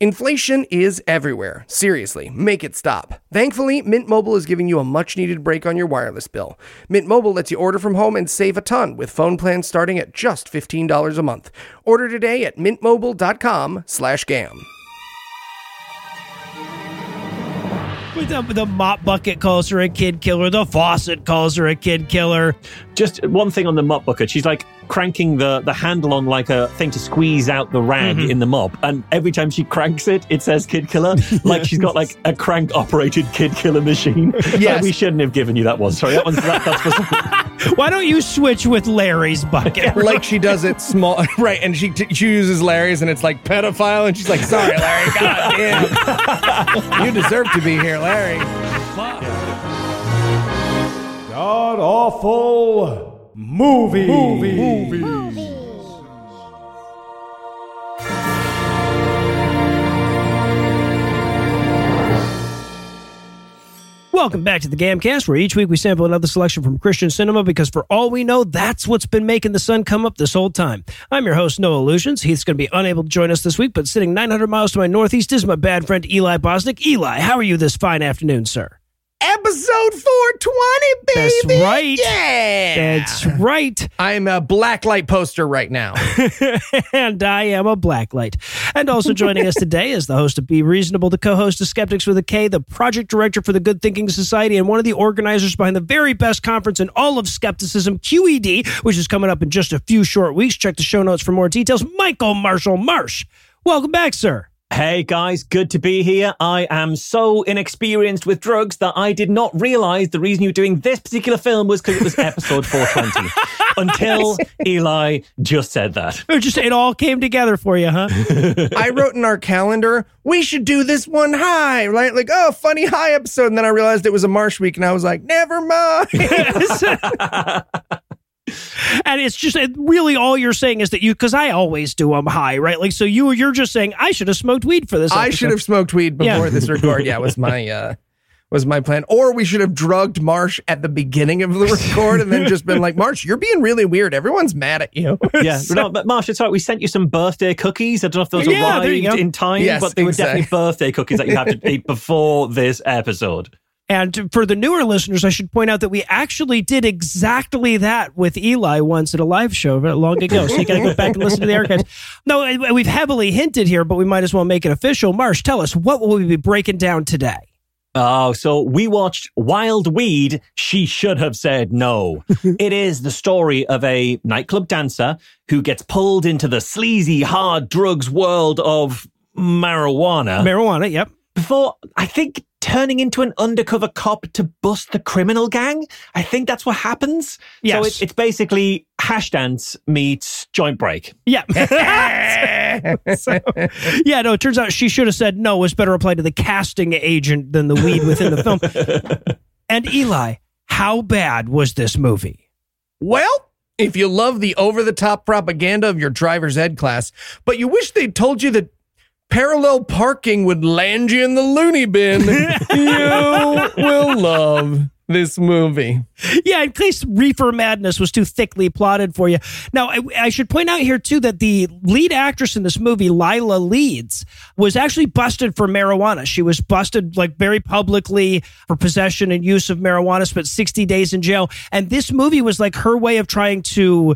Inflation is everywhere. Seriously, make it stop. Thankfully, Mint Mobile is giving you a much needed break on your wireless bill. Mint Mobile lets you order from home and save a ton with phone plans starting at just $15 a month. Order today at mintmobile.com/gam. The, the mop bucket calls her a kid killer. The faucet calls her a kid killer. Just one thing on the mop bucket. She's like cranking the, the handle on like a thing to squeeze out the rag Mm-hmm. in the mop. And every time she cranks it, it says kid killer. Like she's got like a crank operated kid killer machine. Yes. Like, we shouldn't have given you that one. Sorry, that one's that, that's for something. Why don't you switch with Larry's bucket? like she does it small, right? And she t- she uses Larry's, and it's like pedophile, and she's like, "Sorry, Larry, God damn, you deserve to be here, Larry." God awful movie. Welcome back to the Gamcast, where each week we sample another selection from Christian cinema because for all we know, that's what's been making the sun come up this whole time. I'm your host, Noah Lugeons. Heath's going to be unable to join us this week, but sitting 900 miles to my northeast is my bad friend Eli Bosnick. Eli, how are you this fine afternoon, sir? Episode four twenty, baby. That's right. Yeah, That's right. I'm a blacklight poster right now. and I am a blacklight. And also joining us today is the host of Be Reasonable, the co-host of Skeptics with a K, the project director for the Good Thinking Society, and one of the organizers behind the very best conference in all of skepticism, QED, which is coming up in just a few short weeks. Check the show notes for more details. Michael Marshall Marsh. Welcome back, sir. Hey guys, good to be here. I am so inexperienced with drugs that I did not realize the reason you were doing this particular film was because it was episode 420 until Eli just said that. It just it all came together for you, huh? I wrote in our calendar, we should do this one high, right? Like, oh, funny high episode. And then I realized it was a Marsh week, and I was like, never mind. and it's just it, really all you're saying is that you because I always do them high, right? Like so you you're just saying I should have smoked weed for this. I should have smoked weed before Yeah. this record. Yeah, was my uh was my plan. Or we should have drugged Marsh at the beginning of the record and then just been like, Marsh, you're being really weird. Everyone's mad at you. Yeah, but no, but Marsh, it's all right. We sent you some birthday cookies. I don't know if those Yeah, arrived in time, Yes, but they were definitely birthday cookies that you have to eat before this episode. And for the newer listeners, I should point out that we actually did exactly that with Eli once at a live show long ago. So you got to go back and listen to the archives. No, we've heavily hinted here, but we might as well make it official. Marsh, tell us what will we be breaking down today? Oh, so we watched Wild Weed. She should have said no. it is the story of a nightclub dancer who gets pulled into the sleazy, hard drugs world of marijuana Marijuana. Yep. before, I think, turning into an undercover cop to bust the criminal gang. I think that's what happens. Yes. So it, it's basically hash dance meets joint break. Yeah. So, yeah, no, it turns out she should have said no was better applied to the casting agent than the weed within the film. and Eli, how bad was this movie? Well, if you love the over the top propaganda of your driver's ed class, but you wish they'd told you that parallel parking would land you in the loony bin, you will love this movie. Yeah, in case Reefer Madness was too thickly plotted for you. Now, I, I should point out here, too, that the lead actress in this movie, Lila Leeds, was actually busted for marijuana. She was busted, like, very publicly for possession and use of marijuana, spent 60 days in jail. And this movie was like her way of trying to,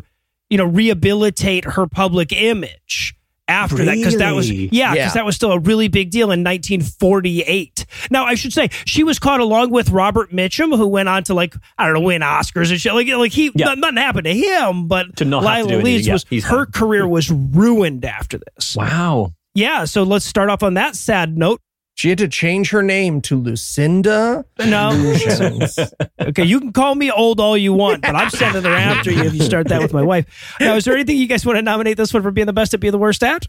you know, rehabilitate her public image. After that, because that was Really? yeah, because Yeah. that was still a really big deal in 1948. Now, I should say she was caught along with Robert Mitchum, who went on to like I don't know win Oscars and shit. Like like he Yeah. nothing happened to him, but To not Lila Leeds was her career was ruined after this. Wow. Yeah, so let's start off on that sad note. She had to change her name to Lucinda. No, Illusions. okay, you can call me old all you want, but I'm sending her after you if you start that with my wife. Now, is there anything you guys want to nominate this one for being the best at being the worst at?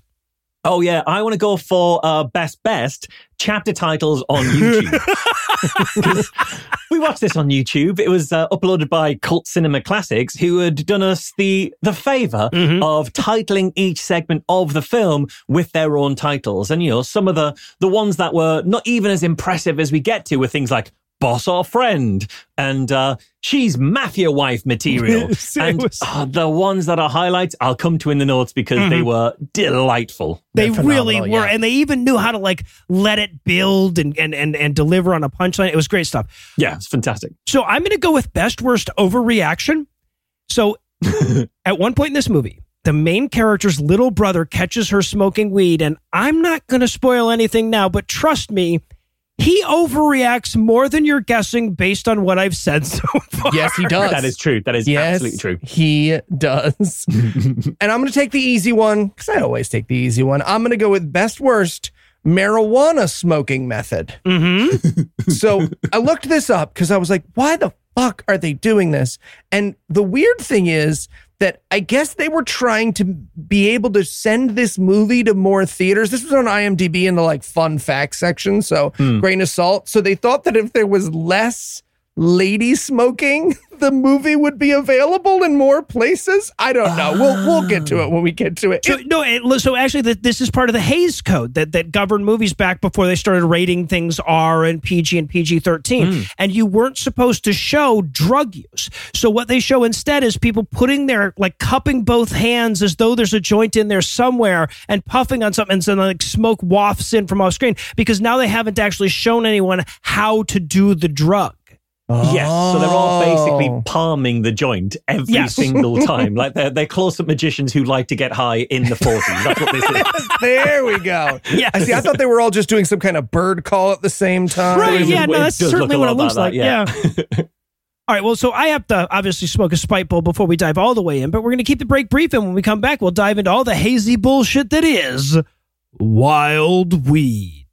Oh yeah, I want to go for uh, best best chapter titles on YouTube. we watched this on YouTube. It was uh, uploaded by Cult Cinema Classics, who had done us the the favor Mhm. of titling each segment of the film with their own titles. And you know, some of the the ones that were not even as impressive as we get to were things like boss or friend, and uh, she's mafia wife material. And uh, the ones that are highlights, I'll come to in the notes because they were delightful. They really were, yeah. and they even knew how to like let it build and and and, and deliver on a punchline. It was great stuff. Yeah, it's fantastic. So I'm going to go with best worst overreaction. So at one point in this movie, the main character's little brother catches her smoking weed, and I'm not going to spoil anything now, but trust me, he overreacts more than you're guessing based on what I've said so far. Yes, he does. That is true. That is Yes, absolutely true. he does. and I'm going to take the easy one because I always take the easy one. I'm going to go with best worst marijuana smoking method. Mm-hmm. so I looked this up because I was like, why the fuck are they doing this? And the weird thing is that I guess they were trying to be able to send this movie to more theaters. This was on IMDb in the like fun facts section, so hmm. grain of salt. So they thought that if there was less lady smoking, the movie would be available in more places. I don't know. We'll we'll get to it when we get to it. So, no, it, so actually, th- this is part of the Hays Code that, that governed movies back before they started rating things R and PG and PG 13. Hmm. And you weren't supposed to show drug use. So, what they show instead is people putting their, like, cupping both hands as though there's a joint in there somewhere and puffing on something. And so, like, smoke wafts in from off screen because now they haven't actually shown anyone how to do the drug. Yes, so they're all Oh. basically palming the joint every Yes. single time. Like they're they're close-up magicians who like to get high in the 40s. That's what this is. there we go. Yeah. I see. I thought they were all just doing some kind of bird call at the same time. Right. Yeah. No, that's certainly what it looks like. that, Yeah. All right. Well, so I have to obviously smoke a spite bowl before we dive all the way in, but we're going to keep the break brief. And when we come back, we'll dive into all the hazy bullshit that is wild weed.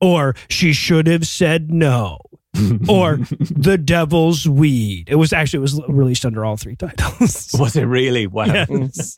Or she should have said no. or the devil's weed. It was actually it was released under all three titles. Was it really? Wow. Yes.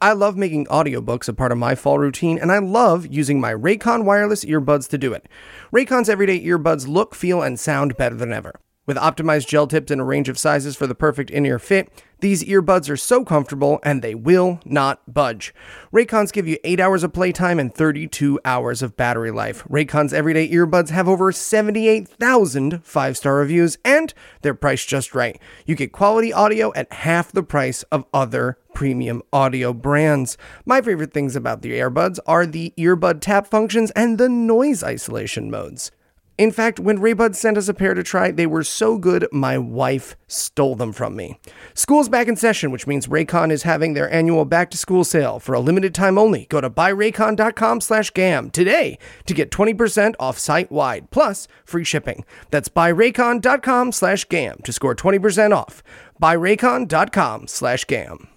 I love making audiobooks a part of my fall routine, and I love using my Raycon wireless earbuds to do it. Raycon's everyday earbuds look, feel, and sound better than ever. With optimized gel tips and a range of sizes for the perfect in ear fit, these earbuds are so comfortable and they will not budge. Raycons give you 8 hours of playtime and 32 hours of battery life. Raycon's everyday earbuds have over 78,000 five star reviews and they're priced just right. You get quality audio at half the price of other premium audio brands. My favorite things about the earbuds are the earbud tap functions and the noise isolation modes. In fact, when Raybuds sent us a pair to try, they were so good, my wife stole them from me. School's back in session, which means Raycon is having their annual back to school sale for a limited time only. Go to buyraycon.com slash GAM today to get 20% off site wide, plus free shipping. That's buyraycon.com slash GAM to score 20% off. Buyraycon.com slash GAM.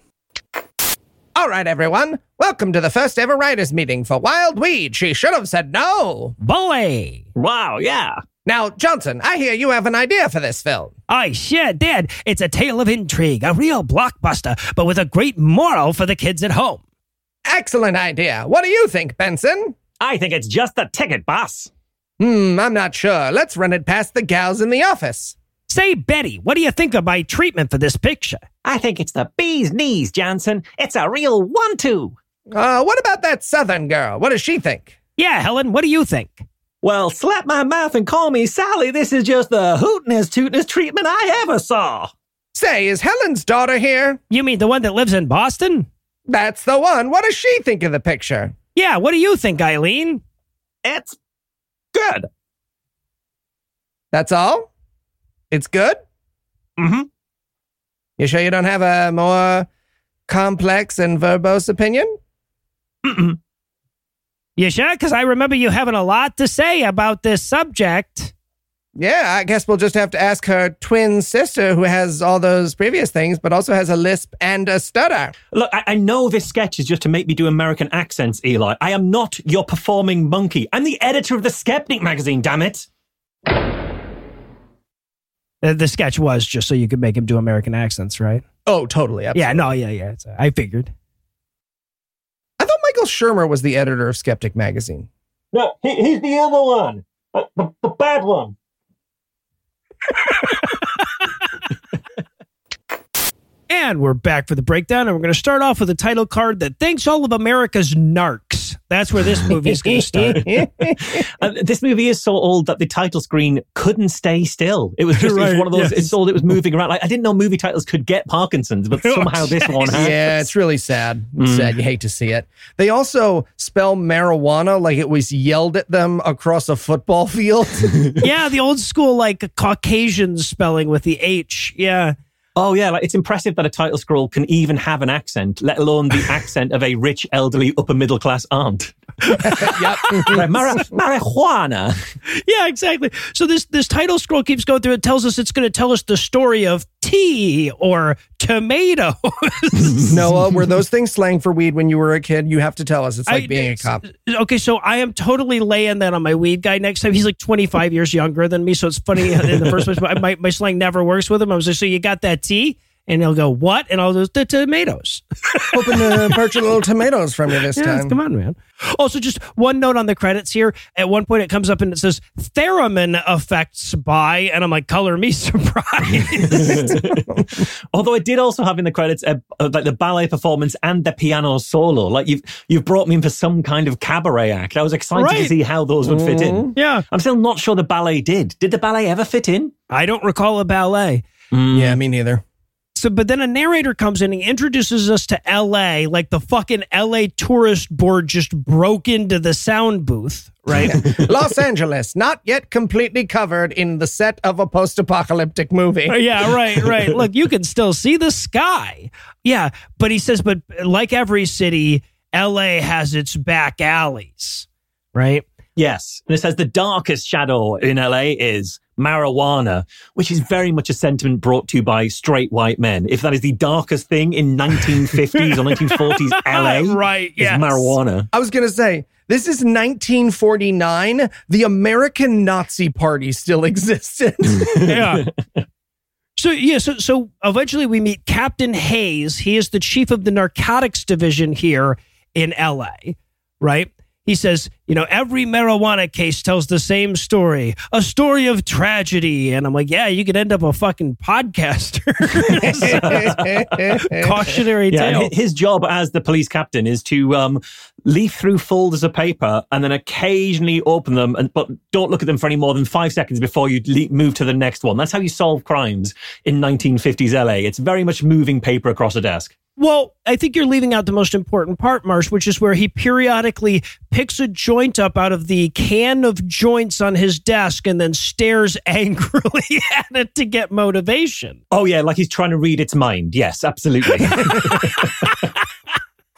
All right, everyone. Welcome to the first ever writers meeting for Wild Weed. She should have said no. Boy. Wow, yeah. Now, Johnson, I hear you have an idea for this film. I sure did. It's a tale of intrigue, a real blockbuster, but with a great moral for the kids at home. Excellent idea. What do you think, Benson? I think it's just the ticket, boss. Hmm, I'm not sure. Let's run it past the gals in the office. Say, Betty, what do you think of my treatment for this picture? I think it's the bee's knees, Johnson. It's a real one-two. Uh, what about that southern girl? What does she think? Yeah, Helen, what do you think? Well, slap my mouth and call me Sally. This is just the hootinest tootinest treatment I ever saw. Say, is Helen's daughter here? You mean the one that lives in Boston? That's the one. What does she think of the picture? Yeah, what do you think, Eileen? It's good. That's all? It's good? Mm-hmm. You sure you don't have a more complex and verbose opinion? Mm-mm. You sure? Because I remember you having a lot to say about this subject. Yeah, I guess we'll just have to ask her twin sister who has all those previous things, but also has a lisp and a stutter. Look, I, I know this sketch is just to make me do American accents, Eli. I am not your performing monkey. I'm the editor of the Skeptic magazine, damn it. Uh, the sketch was just so you could make him do American accents, right? Oh, totally. Absolutely. Yeah, no, yeah, yeah. It's, I figured. I thought Michael Shermer was the editor of Skeptic magazine. No, he, he's the other one. Uh, the, the bad one. And we're back for the breakdown, and we're going to start off with a title card that thanks all of America's narcs That's where this movie is going to start. Uh, this movie is so old that the title screen couldn't stay still. It was just it was one of those. yes. It's old. It was moving around. Like I didn't know movie titles could get Parkinson's, but somehow this one has. Yeah, it's really sad. It's sad. You hate to see it. They also spell marijuana like it was yelled at them across a football field. yeah, the old school like Caucasian spelling with the H. Yeah. Oh yeah, like it's impressive that a title scroll can even have an accent, let alone the accent of a rich, elderly, upper middle class aunt. yep. Like, Mara- marijuana. Yeah, exactly. So this this title scroll keeps going through. It tells us it's going to tell us the story of tea or tomato. Noah, were those things slang for weed when you were a kid? You have to tell us. It's like I- being a cop. okay, so I am totally laying that on my weed guy next time. He's like 25 years younger than me, so it's funny in the first place. But my, my slang never works with him. I was like, so you got that tea? And he'll go, what? And I'll go, the tomatoes. Hoping to purchase little tomatoes from you this Yeah, time. come on, man. Also, just one note on the credits here. At one point, it comes up and it says theremin effects by, and I'm like, color me surprised. Although I did also have in the credits uh, uh, like the ballet performance and the piano solo. Like you've you've brought me in for some kind of cabaret act. I was excited to see how those would fit in. yeah, I'm still not sure the ballet did. Did the ballet ever fit in? I don't recall a ballet. Yeah, mm. me neither. So, but then a narrator comes in and introduces us to LA, like the fucking LA tourist board just broke into the sound booth, right? Los Angeles, not yet completely covered in the set of a post-apocalyptic movie. Uh, yeah, right, right. Look, you can still see the sky. Yeah, but he says, but like every city, LA has its back alleys, right? Yes. And it says the darkest shadow in LA is marijuana, which is very much a sentiment brought to you by straight white men. If that is the darkest thing in 1950s or 1940s LA, right, is yes. marijuana. I was going to say, this is 1949. The American Nazi Party still existed. Hmm. yeah. So yeah, so so eventually we meet Captain Hayes. He is the chief of the narcotics division here in LA, right? He says, you know, every marijuana case tells the same story, a story of tragedy. And I'm like, yeah, you could end up a fucking podcaster. Cautionary Yeah, tale. his job as the police captain is to um, leaf through folders of paper and then occasionally open them, and but don't look at them for any more than five seconds before you le- move to the next one. That's how you solve crimes in 1950s LA. It's very much moving paper across a desk. Well, I think you're leaving out the most important part, Marsh, which is where he periodically picks a joint up out of the can of joints on his desk and then stares angrily at it to get motivation. Oh yeah, like he's trying to read its mind. Yes, absolutely.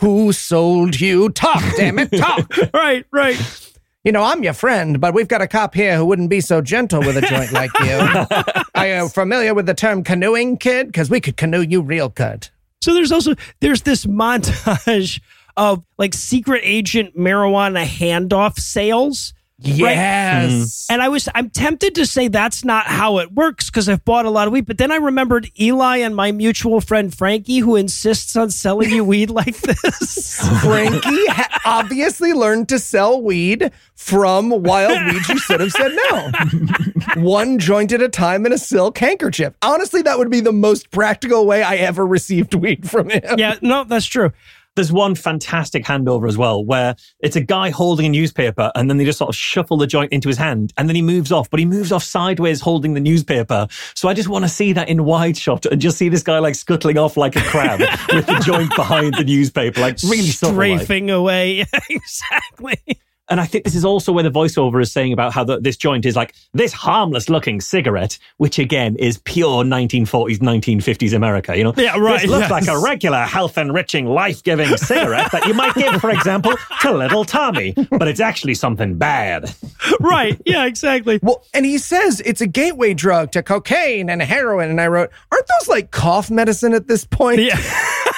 Who sold you? Talk, damn it, talk. Right, right. You know, I'm your friend, but we've got a cop here who wouldn't be so gentle with a joint like you. Are you familiar with the term canoeing, kid? Because we could canoe you real good. So there's also there's this montage of like secret agent marijuana handoff sales. Yes. Hmm. And I was I'm tempted to say that's not how it works because I've bought a lot of weed, but then I remembered Eli and my mutual friend Frankie who insists on selling you weed like this. Frankie ha- obviously learned to sell weed from wild weed. You should have said no. One joint at a time in a silk handkerchief. Honestly, that would be the most practical way I ever received weed from him. yeah, no, that's true. There's one fantastic handover as well where it's a guy holding a newspaper and then they just sort of shuffle the joint into his hand and then he moves off, but he moves off sideways holding the newspaper. So I just want to see that in wide shot and just see this guy like scuttling off like a crab with the joint behind the newspaper, like really strafing away. exactly. And I think this is also where the voiceover is saying about how the, this joint is like this harmless looking cigarette, which again is pure 1940s, 1950s America. You know, Yeah, right, This looks yes. like a regular health enriching, life giving cigarette that you might give, for example, to little Tommy, but it's actually something bad. right. Yeah, exactly. Well, and he says it's a gateway drug to cocaine and heroin. And I wrote, aren't those like cough medicine at this point? Yeah.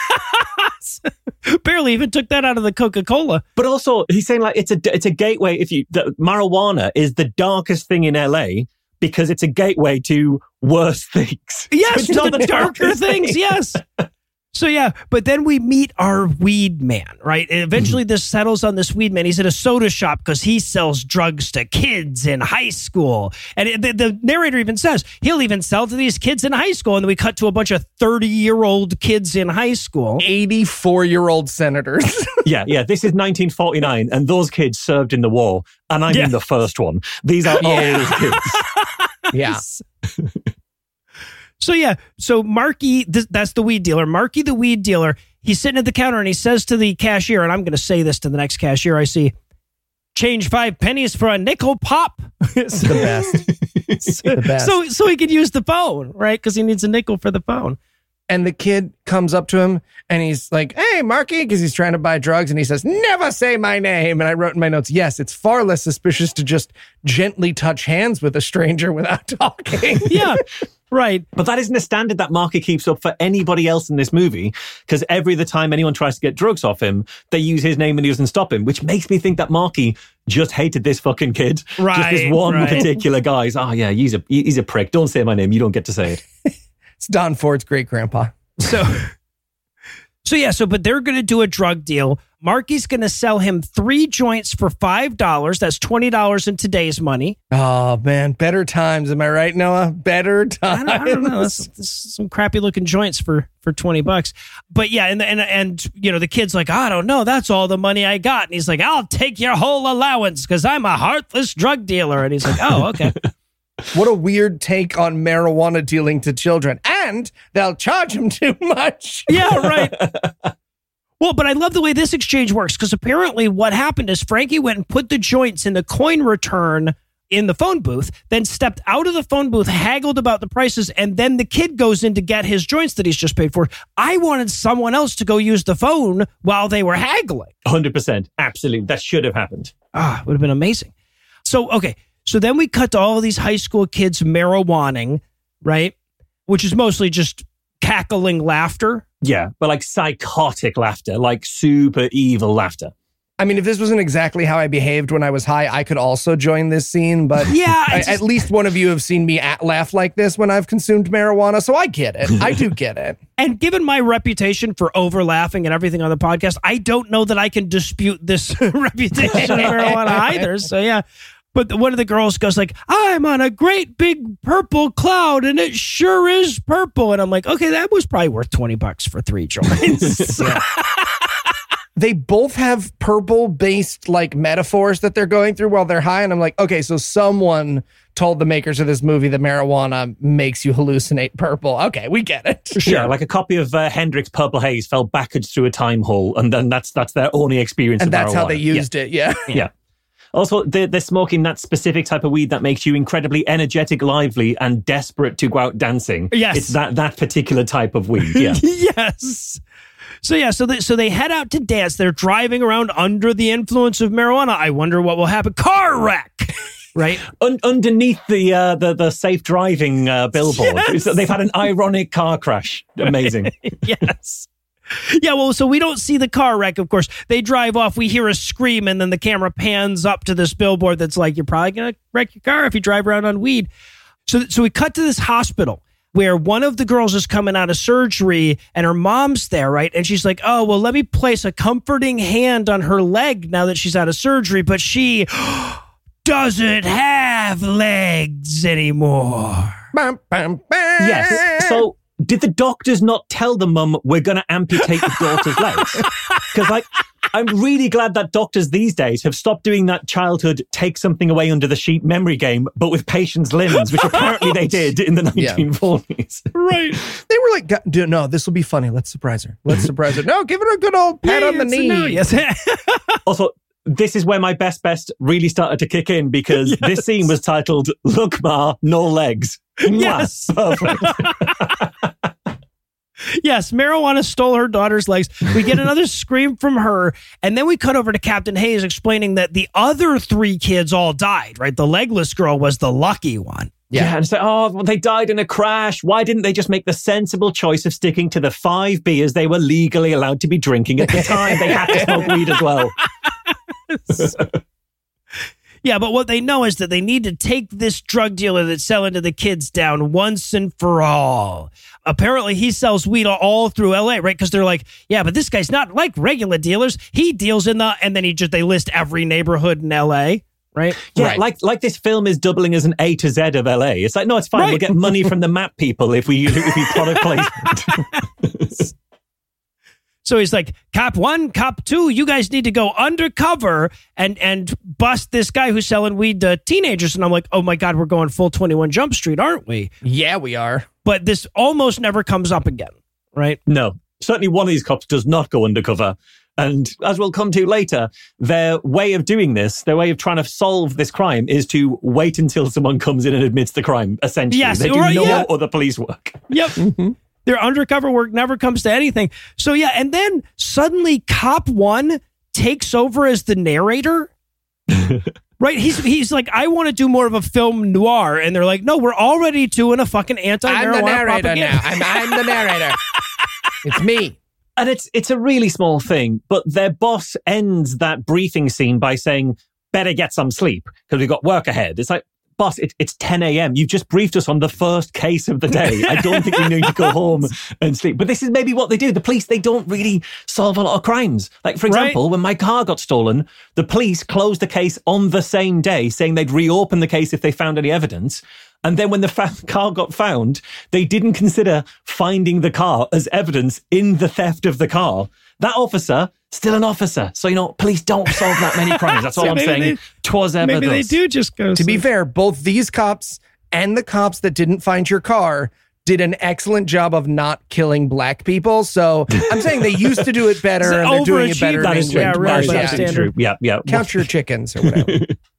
Barely even took that out of the Coca Cola. But also, he's saying like it's a it's a gateway. If you the, marijuana is the darkest thing in LA because it's a gateway to worse things. Yes, to the darker things. Yes. So yeah, but then we meet our weed man, right? And eventually mm-hmm. this settles on this weed man. He's at a soda shop because he sells drugs to kids in high school. And it, the, the narrator even says he'll even sell to these kids in high school. And then we cut to a bunch of 30 year old kids in high school. 84 year old senators. Yeah, yeah. This is 1949, and those kids served in the war, and I'm Yeah. the first one. These are old kids. yeah. So yeah, so Marky, th- that's the weed dealer. Marky, the weed dealer, he's sitting at the counter and he says to the cashier, and I'm going to say this to the next cashier I see, change five pennies for a nickel pop. It's the best. the best. so so he could use the phone, right? Because he needs a nickel for the phone. And the kid comes up to him and he's like, Hey, Marky, because he's trying to buy drugs. And he says, Never say my name. And I wrote in my notes, Yes, it's far less suspicious to just gently touch hands with a stranger without talking. Yeah, right. But that isn't a standard that Marky keeps up for anybody else in this movie, because every the time anyone tries to get drugs off him, they use his name and he doesn't stop him, which makes me think that Marky just hated this fucking kid. Right. Just this one right. particular guy's, He's, Oh yeah, he's a he's a prick. Don't say my name. You don't get to say it. it's Don Ford's great grandpa. So so yeah, so but they're going to do a drug deal. Marky's going to sell him three joints for five dollars. That's twenty dollars in today's money. Oh, man. Better times. Am I right, Noah? Better I times. don't, I don't know. That's, that's some crappy looking joints for for twenty bucks. But yeah, and and and you know the kid's like, I don't know. That's all the money I got. And he's like, I'll take your whole allowance because I'm a heartless drug dealer. And he's like, Oh, okay. What a weird take on marijuana dealing to children. And they'll charge him too much. yeah, right. Well, but I love the way this exchange works because apparently what happened is Frankie went and put the joints in the coin return in the phone booth, then stepped out of the phone booth, haggled about the prices, and then the kid goes in to get his joints that he's just paid for. I wanted someone else to go use the phone while they were haggling. 100%. Absolutely. That should have happened. Ah, it would have been amazing. So, okay. So then we cut to all of these high school kids marijuaning, right? Which is mostly just cackling laughter. Yeah, but like psychotic laughter, like super evil laughter. I mean, if this wasn't exactly how I behaved when I was high, I could also join this scene. But Yeah, I I- just- at least one of you have seen me at, laugh like this when I've consumed marijuana, so I get it. I do get it. And given my reputation for over laughing and everything on the podcast, I don't know that I can dispute this reputation of marijuana either. So yeah. But the- one of the girls goes like, "I'm on a great big purple cloud, and it sure is purple." And I'm like, "Okay, that was probably worth twenty bucks for three joints." They both have purple based like metaphors that they're going through while they're high. And I'm like, okay, so someone told the makers of this movie that marijuana makes you hallucinate purple. Okay, we get it. Yeah, like a copy of uh, Hendrix Purple Haze fell backwards through a time hole, and then that's that's their only experience. And of that's how they used it. Yeah. Yeah. Also, they're, they're smoking that specific type of weed that makes you incredibly energetic, lively, and desperate to go out dancing. Yes. it's that that particular type of weed. Yeah, yes. So yeah, so they, so they head out to dance. They're driving around under the influence of marijuana. I wonder what will happen. Car wreck, right? Un- underneath the uh, the the safe driving uh, billboard, Yes. they've had an ironic car crash. Amazing. yes. Yeah, well, so we don't see the car wreck, of course. They drive off, we hear a scream, and then the camera pans up to this billboard that's like, you're probably going to wreck your car if you drive around on weed. So, so we cut to this hospital where one of the girls is coming out of surgery and her mom's there, right? And she's like, oh, well, let me place a comforting hand on her leg now that she's out of surgery, but she doesn't have legs anymore. Bam, bam, bam. Yes. So, did the doctors not tell the mum we're going to amputate the daughter's legs? Because, like, I'm really glad that doctors these days have stopped doing that childhood take something away under the sheet memory game, but with patients' limbs, which apparently they did in the Yeah. 1940s. Right. They were like, no, this will be funny. Let's surprise her. Let's surprise her. No, give her a good old pat on the knee. Yes. Also, this is where my best best really started to kick in because this scene was titled "Look, Ma, no legs." Yes. Perfect. Yes, marijuana stole her daughter's legs. We get another scream from her, and then we cut over to Captain Hayes explaining that the other three kids all died, right? The legless girl was the lucky one. Yeah. and it's like, oh, well, they died in a crash. Why didn't they just make the sensible choice of sticking to the five beers they were legally allowed to be drinking at the time? they had to smoke weed as well. Yeah, but what they know is that they need to take this drug dealer that's selling to the kids down once and for all. Apparently, he sells weed all through LA, right? Because they're like, yeah, but this guy's not like regular dealers. He deals in the, and then he just, they list every neighborhood in LA, right? Yeah, Right. like like this film is doubling as an A to Z of LA. It's like, no, it's fine. We'll get money from the map people if we if we product placement. So he's like, cop one, cop two, you guys need to go undercover and and bust this guy who's selling weed to teenagers. And I'm like, oh my God, we're going full 21 Jump Street, aren't we? Yeah, we are. But this almost never comes up again, right? no, certainly one of these cops does not go undercover. And as we'll come to later, their way of doing this, their way of trying to solve this crime is to wait until someone comes in and admits the crime, essentially. Yes, they do right, no yeah. other police work. Yep. Mm-hmm. Their undercover work never comes to anything. So yeah, and then suddenly cop one takes over as the narrator. right? He's he's like, I want to do more of a film noir. And they're like, no, we're already doing a fucking anti-marijuana I'm the narrator propaganda. now. I'm, I'm the narrator. it's me. And it's it's a really small thing, but their boss ends that briefing scene by saying, "Better get some sleep because we've got work ahead." It's like, boss, it, it's 10 a.m. You've just briefed us on the first case of the day. I don't think we need to go home and sleep. But this is maybe what they do. The police they don't really solve a lot of crimes. Like for Right. example, when my car got stolen, the police closed the case on the same day, saying they'd reopen the case if they found any evidence. And then when the fa- car got found, they didn't consider finding the car as evidence in the theft of the car. That officer, still an officer. So, you know, police don't solve that many crimes. That's all I'm saying. they- Twas ever Maybe they do just go. To be fair, both these cops and the cops that didn't find your car did an excellent job of not killing black people. So I'm saying they used to do it better So and they're doing it overachieved. better. That in is true. England. Yeah, right, That is by standard. true. Yeah, yeah. Count your chickens or whatever.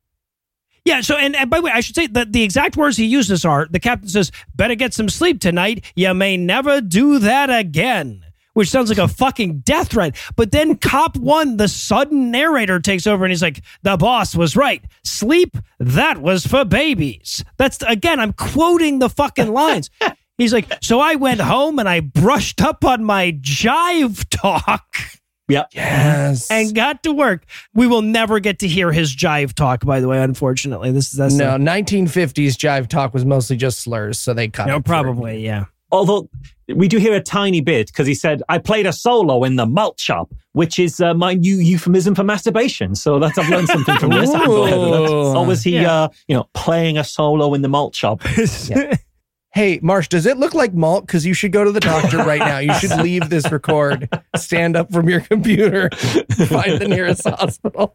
Yeah. So, and, and by the way, I should say that the exact words he uses are the captain says, better get some sleep tonight. You may never do that again. Which sounds like a fucking death threat. But then Cop One, the sudden narrator, takes over and he's like, the boss was right. Sleep, that was for babies. That's, again, I'm quoting the fucking lines. He's like, so I went home and I brushed up on my jive talk yeah. yes. and got to work. We will never get to hear his jive talk, by the way, unfortunately. This is that's no, 1950s jive talk was mostly just slurs, so they cut No, it. probably, yeah. Although we do hear a tiny bit because he said, I played a solo in the malt shop, which is uh, my new euphemism for masturbation. So that's, I've learned something from this. I can go ahead with that. Ooh. Or was he, Yeah. uh, you know, playing a solo in the malt shop? Hey, Marsh, does it look like malt? Because you should go to the doctor right now. You should leave this record, stand up from your computer, find the nearest hospital.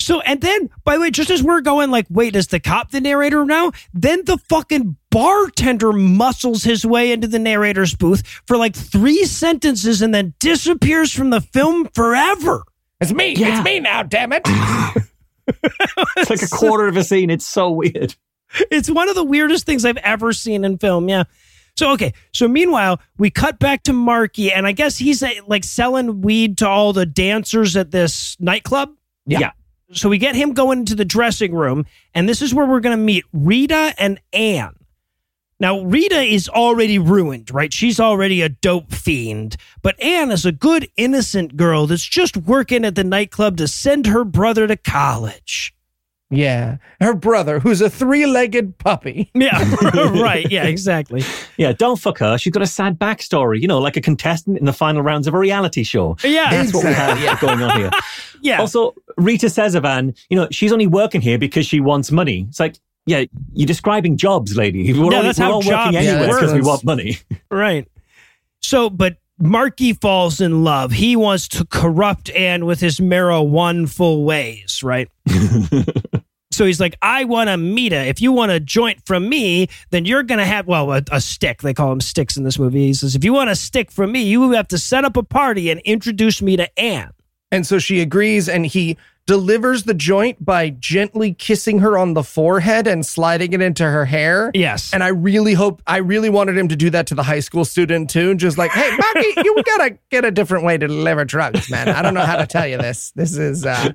So, and then, by the way, just as we're going, like, wait, is the cop the narrator now? Then the fucking bartender muscles his way into the narrator's booth for like three sentences and then disappears from the film forever. It's me. Yeah. It's me now, damn it. It's like a quarter of a scene. It's so weird. It's one of the weirdest things I've ever seen in film. Yeah. So okay. So meanwhile, we cut back to Marky, and I guess he's uh, like selling weed to all the dancers at this nightclub. Yeah. Yeah. So we get him going into the dressing room, and this is where we're going to meet Rita and Anne. Now, Rita is already ruined, right? She's already a dope fiend. But Anne is a good, innocent girl that's just working at the nightclub to send her brother to college. Yeah. Her brother, who's a three legged puppy. Yeah, right. Yeah, exactly. Yeah, don't fuck her. She's got a sad backstory, you know, like a contestant in the final rounds of a reality show. Yeah, That's what we have going on here. yeah. Also, Rita Sezavan, you know, she's only working here because she wants money. It's like, yeah, you're describing jobs, lady. We're Yeah, all, that's we're how all jobs working anyway work. because we want money. Right. So, but Marky falls in love. He wants to corrupt Anne with his marijuana full ways, right? So he's like, I want a Mita. If you want a joint from me, then you're going to have, well, a, a stick. They call them sticks in this movie. He says, if you want a stick from me, you have to set up a party and introduce me to Anne. And so she agrees, and he delivers the joint by gently kissing her on the forehead and sliding it into her hair. Yes. And I really hope, I really wanted him to do that to the high school student too. And Just like, hey, Marky, you gotta get a different way to deliver drugs, man. I don't know how to tell you this. This is uh,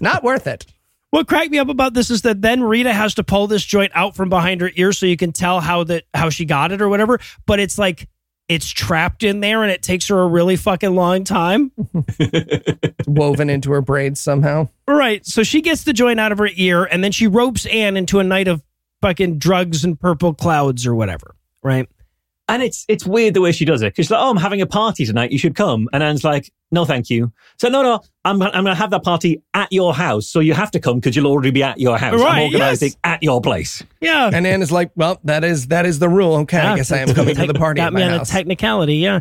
not worth it. What cracked me up about this is that then Rita has to pull this joint out from behind her ear so you can tell how that how she got it or whatever. But it's like it's trapped in there and it takes her a really fucking long time. Woven into her braids somehow. Right. So she gets the joint out of her ear and then she ropes Anne into a night of fucking drugs and purple clouds or whatever. Right. And it's it's weird the way she does it because she's like, "Oh, I'm having a party tonight. You should come." And Anne's like, "No, thank you." So no, no, I'm I'm going to have that party at your house, so you have to come because you'll already be at your house. Right, I'm organizing yes. at your place. Yeah. And Anne is like, well, that is that is the rule. Okay, I guess I am coming to the party Got at me my on house. a technicality, yeah.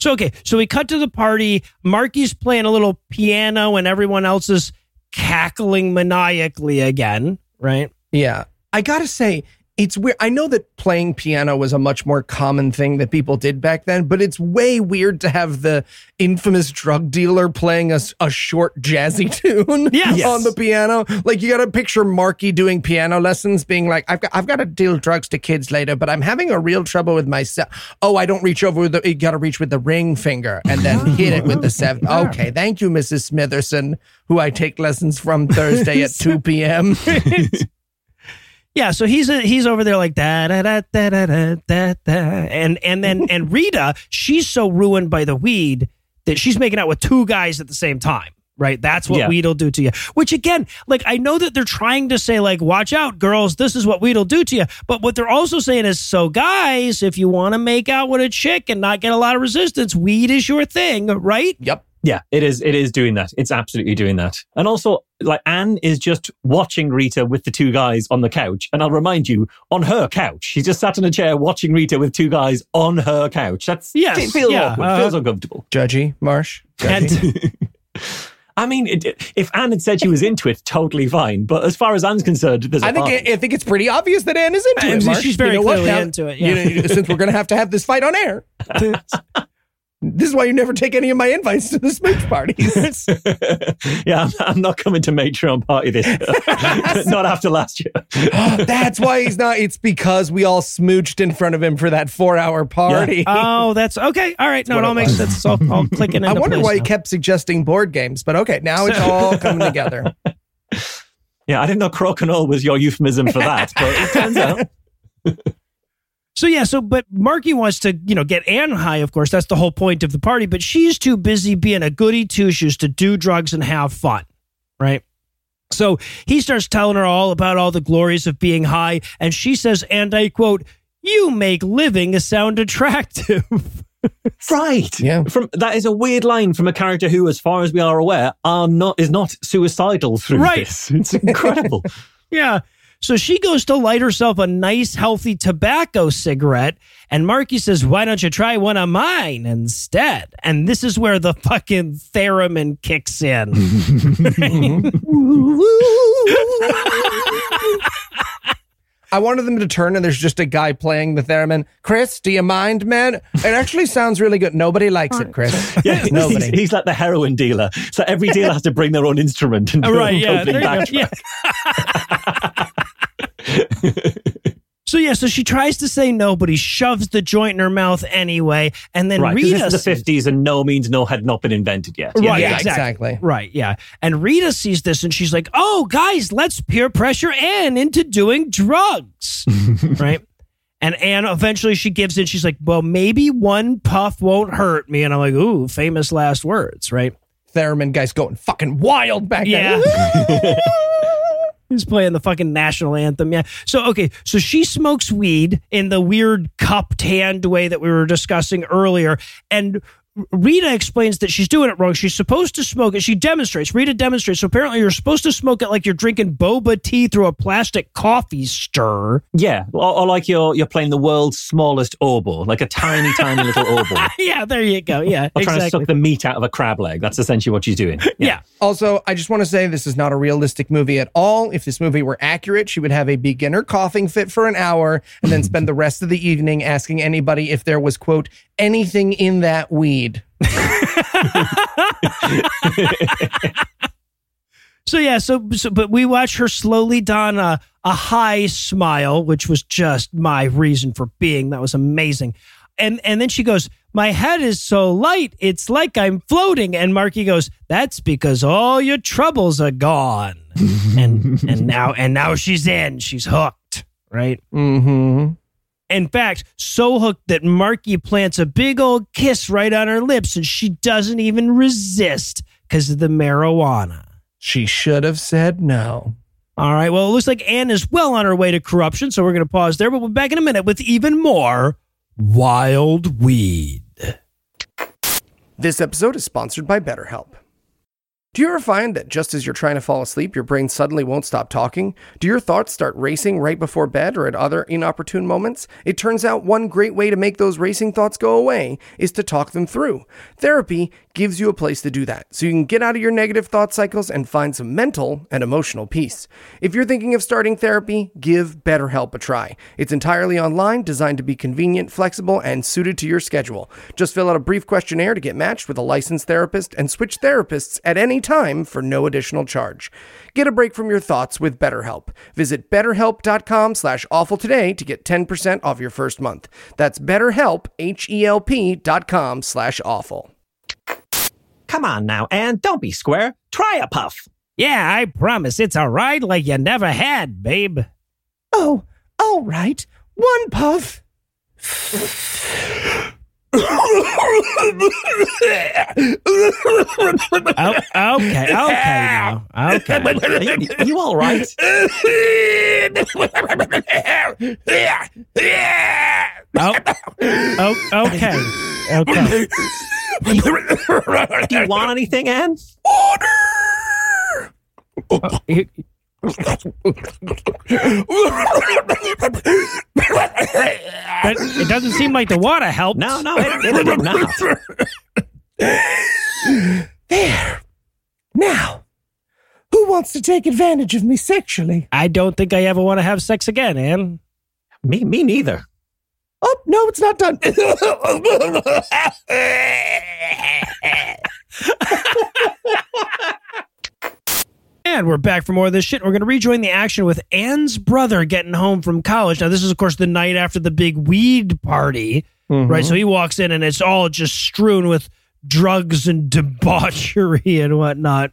So okay, so we cut to the party. Marky's playing a little piano, and everyone else is cackling maniacally again. Right? Yeah. I got to say, it's weird. I know that playing piano was a much more common thing that people did back then, but it's way weird to have the infamous drug dealer playing a short jazzy tune Yes. on the piano. Like you got to picture Marky doing piano lessons being like, I've got, I've got to deal drugs to kids later, but I'm having a real trouble with myself. Oh, I don't reach over with the, you got to reach with the ring finger and then oh. hit it with the seven. Oh. Okay. Thank you, Mrs. Smitherson, who I take lessons from Thursday at 2 p.m. Yeah, so he's a, he's over there like da da da da da da da, and and then and Rita, she's so ruined by the weed that she's making out with two guys at the same time. Right, that's what yeah. weed'll do to you. Which again, like I know that they're trying to say, like, watch out, girls, this is what weed'll do to you. But what they're also saying is, so guys, if you want to make out with a chick and not get a lot of resistance, weed is your thing, right? Yep. Yeah, it is. It is doing that. It's absolutely doing that. And also, like Anne is just watching Rita with the two guys on the couch. And I'll remind you, on her couch, she's just sat in a chair watching Rita with two guys on her couch. That's Yes, it feels yeah, awkward. uh, feels uncomfortable. Judgy, Marsh. Judgy. And I mean, it, if Anne had said she was into it, totally fine. But as far as Anne's concerned, there's a I think fine. I think it's pretty obvious that Anne is into And it. Marsh. she's very You know clearly Now- into it, you yeah. know, since we're going to have to have this fight on air, this is why you never take any of my invites to the smooch parties. yeah, I'm, I'm not coming to Patreon party this year. not after last year. That's why he's not. It's because we all smooched in front of him for that four-hour party. oh, that's okay. All right, no, it all makes sense. It's all, all clicking into I wonder place why he kept suggesting board games, but okay, now it's all coming together. Yeah, I didn't know crokinole was your euphemism for that, but it turns out. So yeah, so but Marky wants to, you know, get Anne high, of course. That's the whole point of the party, but she's too busy being a goody two shoes to do drugs and have fun. Right? So he starts telling her all about all the glories of being high, and she says, and I quote, you make living sound attractive. Right. Yeah. From that is a weird line from a character who, as far as we are aware, are not is not suicidal through Right. this. It's incredible. yeah. So she goes to light herself a nice, healthy tobacco cigarette, and Marky says, Why don't you try one of mine instead? And this is where the fucking theremin kicks in. I wanted them to turn and there's just a guy playing the theremin. Chris, do you mind, man? It actually sounds really good. Nobody likes it, Chris. Yeah, he's, Nobody. he's like the heroin dealer. So every dealer has to bring their own instrument and do right, an yeah. opening there you go, backtrack. yeah. so yeah, so she tries to say no, but he shoves the joint in her mouth anyway. And then Right, Rita this is the fifties and no means no had not been invented yet. Right, Yeah, exactly. exactly. Right, yeah. And Rita sees this and she's like, oh, guys, let's peer pressure Anne into doing drugs. right? And Anne eventually she gives in. She's like, well, maybe one puff won't hurt me. And I'm like, ooh, famous last words, right? Theremin guy's going fucking wild back Yeah. then. He's playing the fucking national anthem. Yeah. So, okay. So she smokes weed in the weird cupped hand way that we were discussing earlier. And Rita explains that she's doing it wrong. She's supposed to smoke it. She demonstrates. Rita demonstrates. So apparently, you're supposed to smoke it like you're drinking boba tea through a plastic coffee stir. Yeah, or, or like you're you're playing the world's smallest oboe, like a tiny, tiny little oboe. yeah, there you go. Yeah, Or trying to suck the meat out of a crab leg. That's essentially what she's doing. yeah. Also, I just want to say this is not a realistic movie at all. If this movie were accurate, she would have a beginner coughing fit for an hour and then spend the rest of the evening asking anybody if there was, quote, anything in that weed. So yeah, so, so but we watch her slowly don a, a high smile, which was just my reason for being. That was amazing. And and then she goes, My head is so light, it's like I'm floating. And Marky goes, That's because all your troubles are gone. and and now and now she's in. She's hooked. Right? Mm-hmm. In fact, so hooked that Marky plants a big old kiss right on her lips and she doesn't even resist because of the marijuana. She should have said no. All right. Well, it looks like Anne is well on her way to corruption, so we're going to pause there. But we'll be back in a minute with even more wild weed. This episode is sponsored by BetterHelp. Do you ever find that just as you're trying to fall asleep, your brain suddenly won't stop talking? Do your thoughts start racing right before bed or at other inopportune moments? It turns out one great way to make those racing thoughts go away is to talk them through. Therapy gives you a place to do that, so you can get out of your negative thought cycles and find some mental and emotional peace. If you're thinking of starting therapy, give BetterHelp a try. It's entirely online, designed to be convenient, flexible, and suited to your schedule. Just fill out a brief questionnaire to get matched with a licensed therapist and switch therapists at any time for no additional charge. Get a break from your thoughts with BetterHelp. Visit betterhelp.com slash awful today to get 10% off your first month. That's betterhelp, H-E-L-P dot com slash awful. Come on now, Anne, don't be square. Try a puff. Yeah, I promise it's a ride like you never had, babe. Oh, all right. One puff. Oh, okay, okay now. Okay. You, you all right? Oh, oh, okay. Okay. Do you want anything, Anne? Oh, you- But it doesn't seem like the water helped. No, no, it, it did not. There. Now, who wants to take advantage of me sexually? I don't think I ever want to have sex again, Anne. Me, me neither. Oh, no, it's not done. And we're back for more of this shit. We're going to rejoin the action with Anne's brother getting home from college. Now, this is, of course, the night after the big weed party, mm-hmm. right? So he walks in and it's all just strewn with drugs and debauchery and whatnot.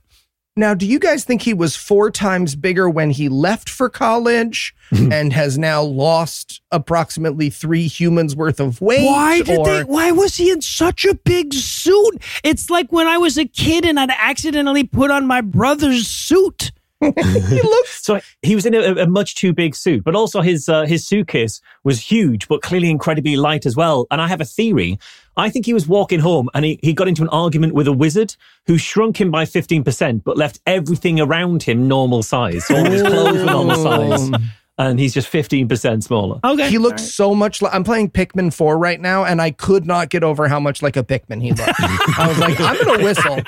Now, do you guys think he was four times bigger when he left for college and has now lost approximately three humans worth of weight? Why did or- they? Why was he in such a big suit? It's like when I was a kid and I'd accidentally put on my brother's suit. He looks. So he was in a, a much too big suit, but also his uh, his suitcase was huge, but clearly incredibly light as well. And I have a theory. I think he was walking home and he, he got into an argument with a wizard who shrunk him by 15%, but left everything around him normal size. All his clothes were normal size. Oh. And he's just 15% smaller. Okay, He looks so much like I'm playing Pikmin 4 right now, and I could not get over how much like a Pikmin he looked. I was like, I'm gonna whistle.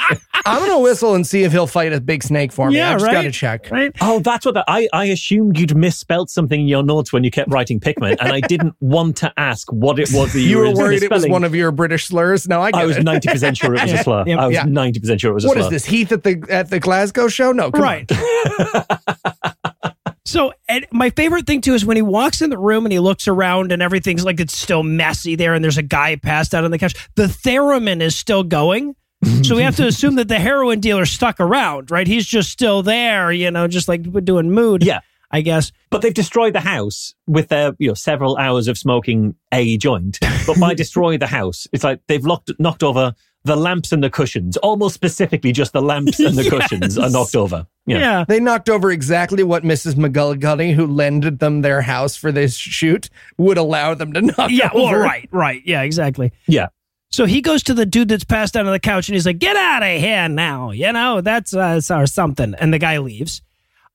I'm gonna whistle and see if he'll fight a big snake for me. Yeah, I just right. gotta check. right. Oh, that's what that, I, I assumed you'd misspelt something in your notes when you kept writing Pikmin, and I didn't want to ask what it was that you, You were were worried it was one of your British slurs. No, I get I was it. 90% sure it was a slur. Yeah, I was yeah. 90% sure it was a What slur. is this? Heath at the at the Glasgow show? No, come right. on. so, and my favorite thing too is when he walks in the room and he looks around and everything's like it's still messy there, and there's a guy passed out on the couch. The theremin is still going. So we have to assume that the heroin dealer stuck around, right? He's just still there, you know, just like we're doing mood. Yeah. I guess. But they've destroyed the house with their, you know, several hours of smoking a joint. But by destroying the house, it's like they've locked, knocked over the lamps and the cushions. Almost specifically, just the lamps and the cushions are knocked over. Yeah. Yeah. They knocked over exactly what Mrs. McGulligunny, who lended them their house for this shoot, would allow them to knock Yeah. Well, right. Right. Yeah. Exactly. Yeah. So he goes to the dude that's passed out on the couch and he's like, "Get out of here now!" You know that's uh, or something. And the guy leaves,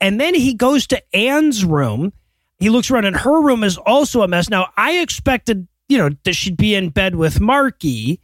and then he goes to Anne's room. He looks around, and her room is also a mess. Now I expected, you know, that she'd be in bed with Marky,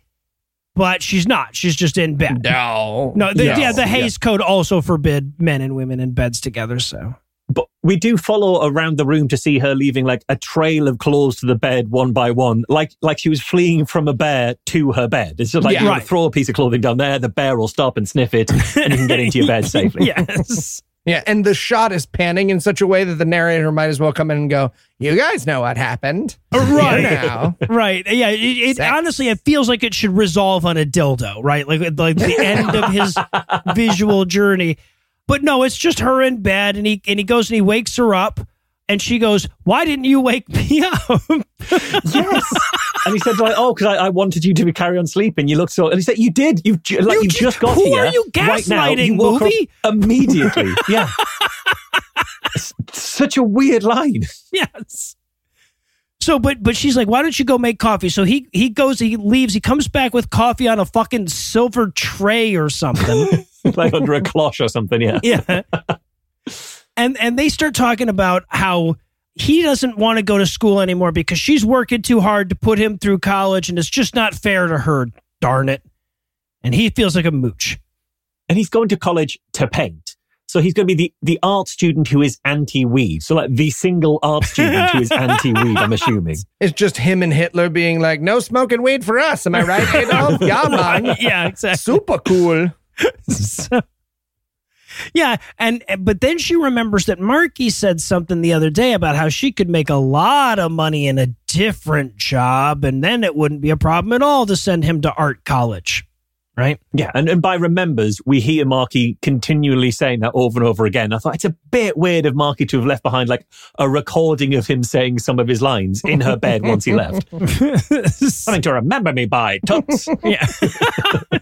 but she's not. She's just in bed. No. No, the, Yes. yeah, the Hays Code also forbid men and women in beds together. So But we do follow around the room to see her leaving like a trail of claws to the bed one by one, like like she was fleeing from a bear to her bed. It's just like Yeah. you Right. throw a piece of clothing down there, the bear will stop and sniff it, and you can get into your bed safely. yes, Yeah, and the shot is panning in such a way that the narrator might as well come in and go, "You guys know what happened, uh, Right. Here now." right. Yeah, it, it honestly it feels like it should resolve on a dildo, right? Like like the end of his visual journey. But no, it's just her in bed, and he and he goes and he wakes her up, And she goes, Why didn't you wake me up? Yes. and he said, like, oh, because I, I wanted you to carry on sleeping. You look so. And he said, you did. You've ju- like You you've just got who here. are you right now. gaslighting, You movie? immediately. yeah. Such a weird line. yes. So, but but she's like, why don't you go make coffee? So he he goes, he leaves, he comes back with coffee on a fucking silver tray or something. like under a cloche or something. Yeah. yeah. And and they start talking about how he doesn't want to go to school anymore because she's working too hard to put him through college and it's just not fair to her. Darn it. And he feels like a mooch. And he's going to college to paint. So he's going to be the, the art student who is anti weed. So, like, the single art student who is anti weed, I'm assuming. It's just him and Hitler being like, no smoking weed for us. Am I right, Adolf? yeah, man. yeah, exactly. Super cool. So- yeah, and eh, but then she remembers that Marky said something the other day about how she could make a lot of money in a different job, and then it wouldn't be a problem at all to send him to art college, right? Yeah. And, and by remembers, we hear Marky continually saying that over and over again. I thought it's a bit weird of Marky to have left behind like a recording of him saying some of his lines in her bed once he left. Something to remember me by, toots. yeah.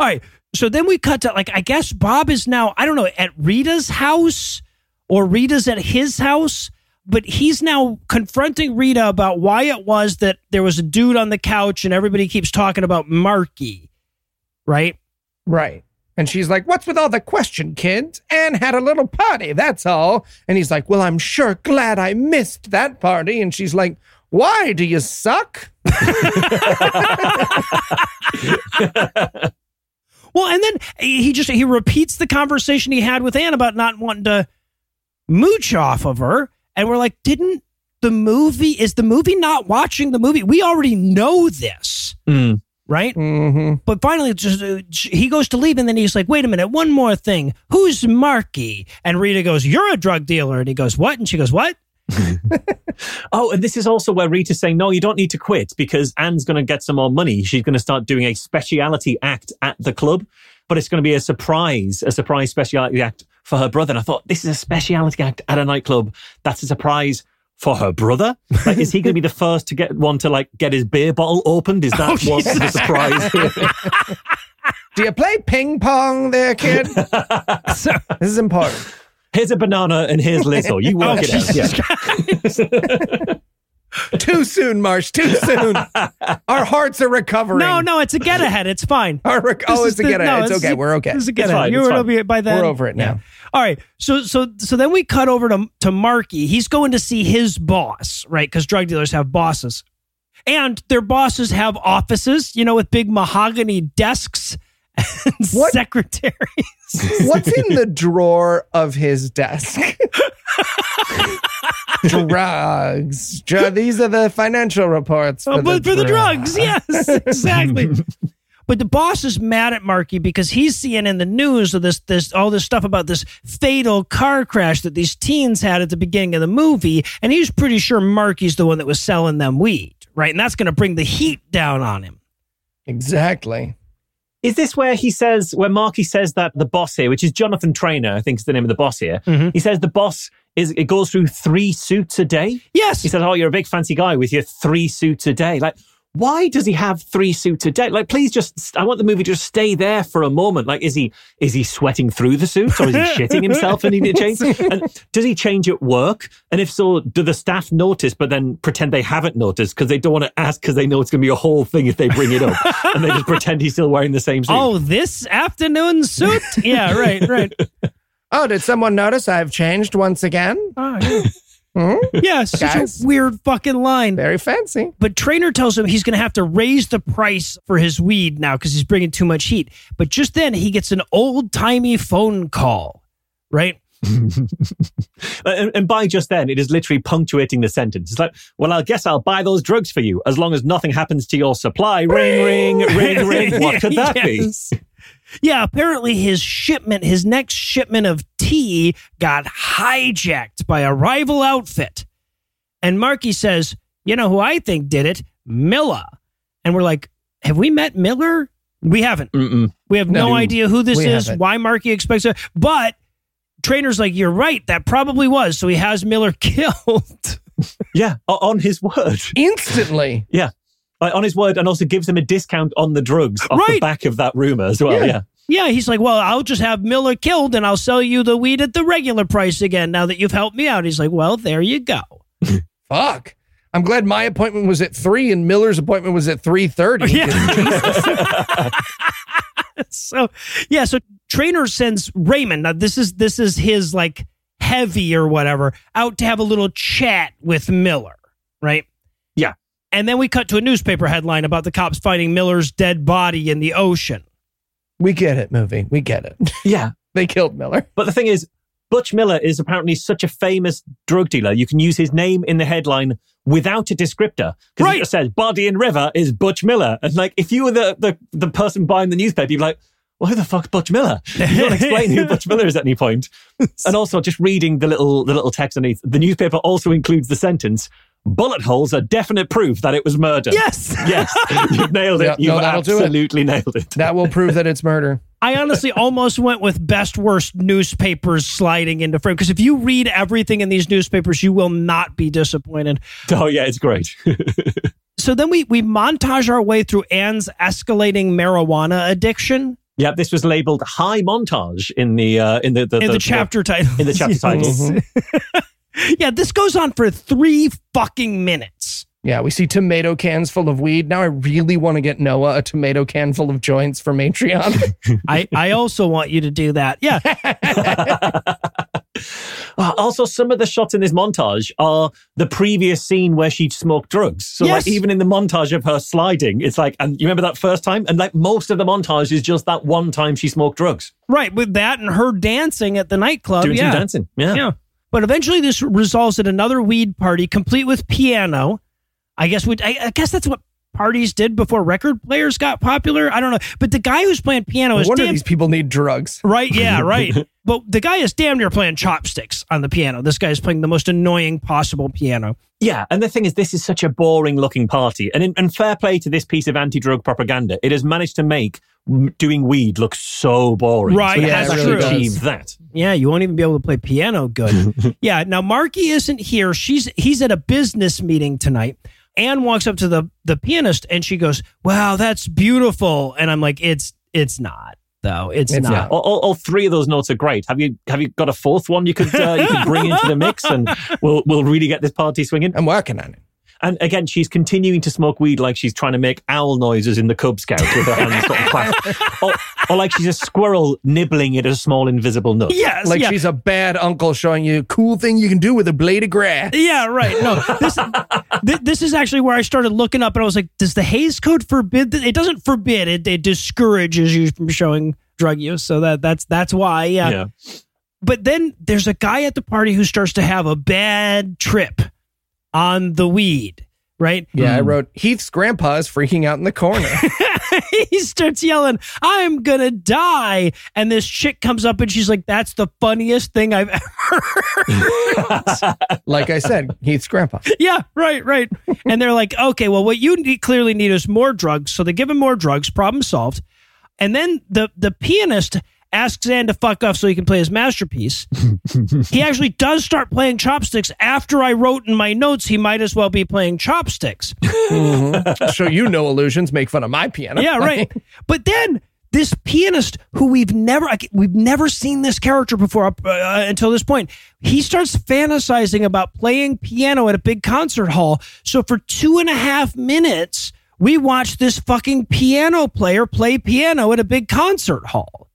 All right. So then we cut to like I guess Bob is now I don't know at Rita's house or Rita's at his house, but he's now confronting Rita about why it was that there was a dude on the couch and everybody keeps talking about Marky, right? Right. And she's like, What's with all the question, kids? Anne had a little party, that's all. And he's like, Well, I'm sure glad I missed that party. And she's like, Why? Do you suck? Well, and then he just he repeats the conversation he had with Anne about not wanting to mooch off of her, and we're like, didn't the movie is the movie not watching the movie? We already know this, Mm. right? Mm-hmm. But finally, just uh, he goes to leave, and then he's like, "Wait a minute, one more thing. Who's Marky?" And Rita goes, "You're a drug dealer," and he goes, "What?" And she goes, "What?" Oh, and this is also where Rita's saying, no, you don't need to quit because Anne's going to get some more money. She's going to start doing a speciality act at the club, but it's going to be a surprise, a surprise speciality act for her brother. And I thought, this is a speciality act at a nightclub. That's a surprise for her brother. Like, is he going to be the first to get one to like get his beer bottle opened? Is that Oh, what's yeah. the surprise? Do you play ping pong there, kid? this is important. Here's a banana and here's Lizzo. You work Oh, it out. Jesus Yeah. Too soon, Marsh. Too soon. Our hearts are recovering. No, no, it's a get ahead. It's fine. Our rec- oh, it's is a get ahead. no, it's this okay. is- We're okay. It's a get It's ahead. fine, You it's will fine. be by then. We're over it now. All right. So so so then we cut over to to Marky. He's going to see his boss, right? Because drug dealers have bosses. And their bosses have offices, you know, with big mahogany desks and What? secretaries. What's in the drawer of his desk? drugs. Dr- these are the financial reports. Oh, for, Oh, but the, for the drugs, yes, exactly. but the boss is mad at Marky because he's seeing in the news of this, this, all this stuff about this fatal car crash that these teens had at the beginning of the movie, and he's pretty sure Marky's the one that was selling them weed, right? And that's going to bring the heat down on him. Exactly. Is this where he says, where Marky says that the boss here, which is Jonathan Trainer, I think is the name of the boss here, Mhm. he says the boss is, it goes through three suits a day? Yes, He says, oh, you're a big fancy guy with your three suits a day. Like, why does he have three suits a day? Like, please just, I want the movie to just stay there for a moment. Like, is he, is he sweating through the suits or is he shitting himself and needing to change? And does he change at work? And if so, do the staff notice, but then pretend they haven't noticed because they don't want to ask because they know it's going to be a whole thing if they bring it up and they just pretend he's still wearing the same suit? Oh, this afternoon suit? yeah, right, right. Oh, did someone notice I've changed once again? Oh, yeah. Hmm? yeah, such Guys. a weird fucking line. Very fancy. But Trainer tells him he's going to have to raise the price for his weed now because he's bringing too much heat. But just then, he gets an old timey phone call, right? And, and by just then, it is literally punctuating the sentence. It's like, well, I guess I'll buy those drugs for you as long as nothing happens to your supply. Ring, ring, ring, ring. What could that be? Yes. Yeah, apparently his shipment, his next shipment of tea got hijacked by a rival outfit. And Marky says, You know who I think did it? Miller. And we're like, Have we met Miller? We haven't. Mm-mm. We have no, No. idea who this is, haven't. why Marky expects it. But Trainer's like, you're right. That probably was. So he has Miller killed. Yeah, on his word. Instantly. Yeah. Like, on his word, and also gives him a discount on the drugs off the back of that rumor as well. Yeah. Yeah. yeah, he's like, well, I'll just have Miller killed and I'll sell you the weed at the regular price again now that you've helped me out. He's like, well, there you go. Fuck. I'm glad my appointment was at three and Miller's appointment was at three thirty. Yeah. so yeah, so trainer sends Raymond. Now this is this is his like heavy or whatever out to have a little chat with Miller, right? Yeah. And then we cut to a newspaper headline about the cops finding Miller's dead body in the ocean. we get it, movie. We get it. Yeah. they killed Miller. But the thing is, Butch Miller is apparently such a famous drug dealer. You can use his name in the headline without a descriptor. Because Right. it just says body in river is Butch Miller. And like, if you were the, the, the person buying the newspaper, you'd be like, well, who the fuck's Butch Miller? You don't explain who Butch Miller is at any point. And also just reading the little, the little text underneath. The newspaper also includes the sentence, bullet holes are definite proof that it was murder. Yes. Yes. You've nailed it. Yeah, You've no, that'll it. absolutely nailed it. That will prove that it's murder. I honestly almost went with best worst newspapers sliding into frame because if you read everything in these newspapers, you will not be disappointed. Oh, yeah, it's great. So then we we montage our way through Anne's escalating marijuana addiction Yeah, this was labeled high montage in the uh, in the the, in the, chapter title. in the chapter titles. Yeah, this goes on for three fucking minutes. Yeah, we see tomato cans full of weed. Now I really want to get Noah a tomato can full of joints for Matreon. I I also want you to do that. Yeah, Uh, also, some of the shots in this montage are the previous scene where she smoked drugs. So, Yes. like, even in the montage of her sliding, it's like, and you remember that first time? And like, most of the montage is just that one time she smoked drugs, right. With that and her dancing at the nightclub. doing yeah, some dancing. Yeah. yeah. But eventually, this resolves in another weed party, complete with piano. I guess we. I, I guess that's what parties did before record players got popular. I don't know, but the guy who's playing piano No is wonder damn, these people need drugs. right. Yeah, right. but the guy is damn near playing chopsticks on the piano. This guy is playing the most annoying possible piano. Yeah, and the thing is, this is such a boring looking party. And, in, and fair play to this piece of anti drug propaganda. It has managed to make doing weed look so boring. Right, So yeah, has it actually really achieved that. Yeah, you won't even be able to play piano good. yeah, now Marky isn't here. She's he's at a business meeting tonight. Anne walks up to the the pianist and she goes, "Wow, that's beautiful." And I'm like, "It's it's not though. It's, It's not." not. All, all, all three of those notes are great. Have you have you got a fourth one you could uh, you could bring into the mix, and we'll we'll really get this party swinging. I'm working on it. And again, she's continuing to smoke weed like she's trying to make owl noises in the Cub Scouts with her hands sort of clasped, or, or like she's a squirrel nibbling at a small invisible nut. Yes, Like yeah. she's a bad uncle showing you cool thing you can do with a blade of grass. Yeah, right. No, this th- this is actually where I started looking up, and I was like, "Does the Hays Code forbid?" Th-? It doesn't forbid it. It discourages you from showing drug use. So that that's that's why. Yeah. Yeah. But then there's a guy at the party who starts to have a bad trip on the weed. Right? Yeah, I hmm. wrote Heath's grandpa is freaking out in the corner. he starts yelling, "I'm gonna die!" And this chick comes up and she's like, "That's the funniest thing I've ever." Heard. like I said, Heath's grandpa. Yeah, right, right. and they're like, okay, well, what you need, clearly need is more drugs. So they give him more drugs. Problem solved. And then the the pianist asks Anne to fuck off so he can play his masterpiece. he actually does start playing chopsticks after I wrote in my notes he might as well be playing chopsticks. So you know illusions make fun of my piano. yeah, right. But then this pianist, who we've never we've never seen this character before up, uh, until this point, he starts fantasizing about playing piano at a big concert hall. So for two and a half minutes, we watch this fucking piano player play piano at a big concert hall.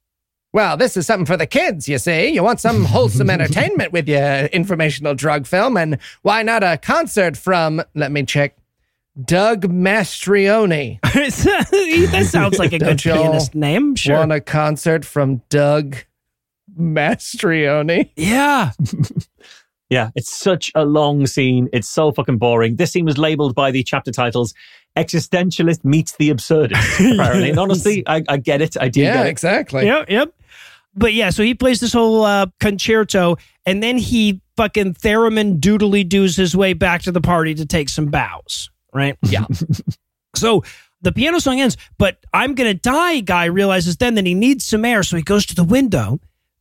Well, this is something for the kids, you see. You want some wholesome entertainment with your informational drug film, and why not a concert from, let me check, Doug Mastrioni. that sounds like a good Don't y'all pianist name. Sure. Want a concert from Doug Mastrioni? yeah. Yeah, it's such a long scene. It's so fucking boring. This scene was labeled by the chapter titles "Existentialist meets the absurdist." Apparently, and honestly, I, I get it. I do Yeah, get it. exactly. Yep, yep. But yeah, so he plays this whole uh, concerto, and then he fucking theremin doodly doos his way back to the party to take some bows, right? Yeah. So the piano song ends, but I'm gonna die guy realizes then that he needs some air, so he goes to the window,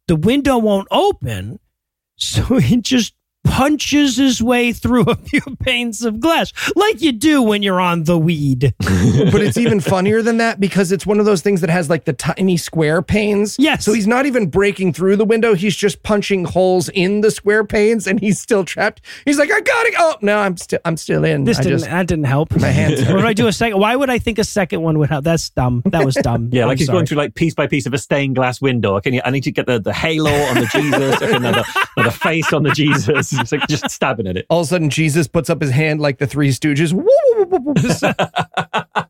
the window won't open. So he just punches his way through a few panes of glass, like you do when you're on the weed. but it's even funnier than that because it's one of those things that has like the tiny square panes. Yes. So he's not even breaking through the window. He's just punching holes in the square panes and he's still trapped. He's like, I got it. Oh no, I'm still I'm still in. This I didn't just- that didn't help. my hands What hurt. I do a second? Why would I think a second one would help? That's dumb. That was dumb. Yeah, I'm like he's going through like piece by piece of a stained glass window. I can, I need to get the, the halo on the Jesus, I can the, the face on the Jesus. It's like just stabbing at it. All of a sudden, Jesus puts up his hand like the Three Stooges.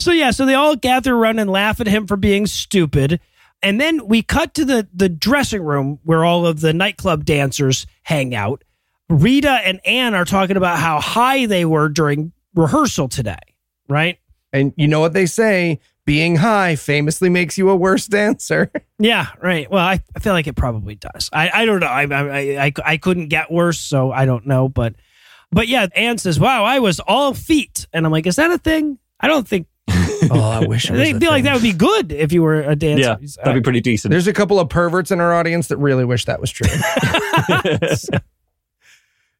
So yeah, so they all gather around and laugh at him for being stupid. And then we cut to the the dressing room where all of the nightclub dancers hang out. Rita and Anne are talking about how high they were during rehearsal today, right? and you know what they say? Being high famously makes you a worse dancer. Yeah, right. Well, I, I feel like it probably does. I, I don't know. I, I I I couldn't get worse, so I don't know. But but yeah, Anne says, "Wow, I was all feet," and I'm like, "Is that a thing?" I don't think. oh, I wish. It was I a feel like that would be good if you were a dancer. Yeah, that'd be uh, pretty decent. There's a couple of perverts in our audience that really wish that was true.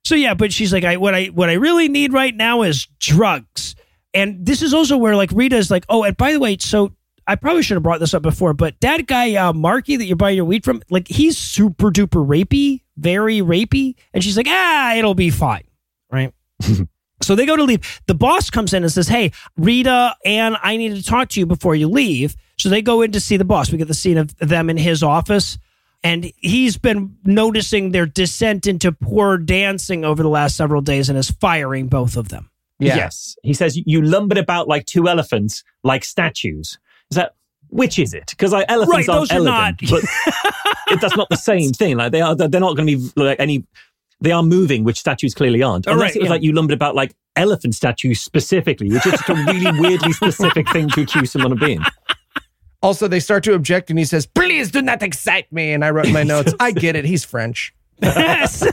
So yeah, but she's like, I what I what I really need right now is drugs. And this is also where like Rita's like, oh, and by the way, so I probably should have brought this up before, but that guy uh, Marky that you're buying your weed from, like he's super duper rapey, very rapey. And she's like, ah, it'll be fine, right? so they go to leave. The boss comes in and says, hey, Rita, and I need to talk to you before you leave. So they go in to see the boss. We get the scene of them in his office. And he's been noticing their descent into poor dancing over the last several days and is firing both of them. Yeah. Yes. He says, You lumbered about like two elephants, like statues. Is that. Which is it? Because like elephants Right, aren't are elegant, not- but it- that's not the same thing. Like they are, they're not going to be like any. They are moving, which statues clearly aren't. Oh, Unless right, it was yeah. like you lumbered about like elephant statues specifically, which is just a really weirdly specific thing to accuse someone of being. Also, they start to object, and he says, "Please do not excite me." And I wrote my notes, "I get it. He's French." Yes.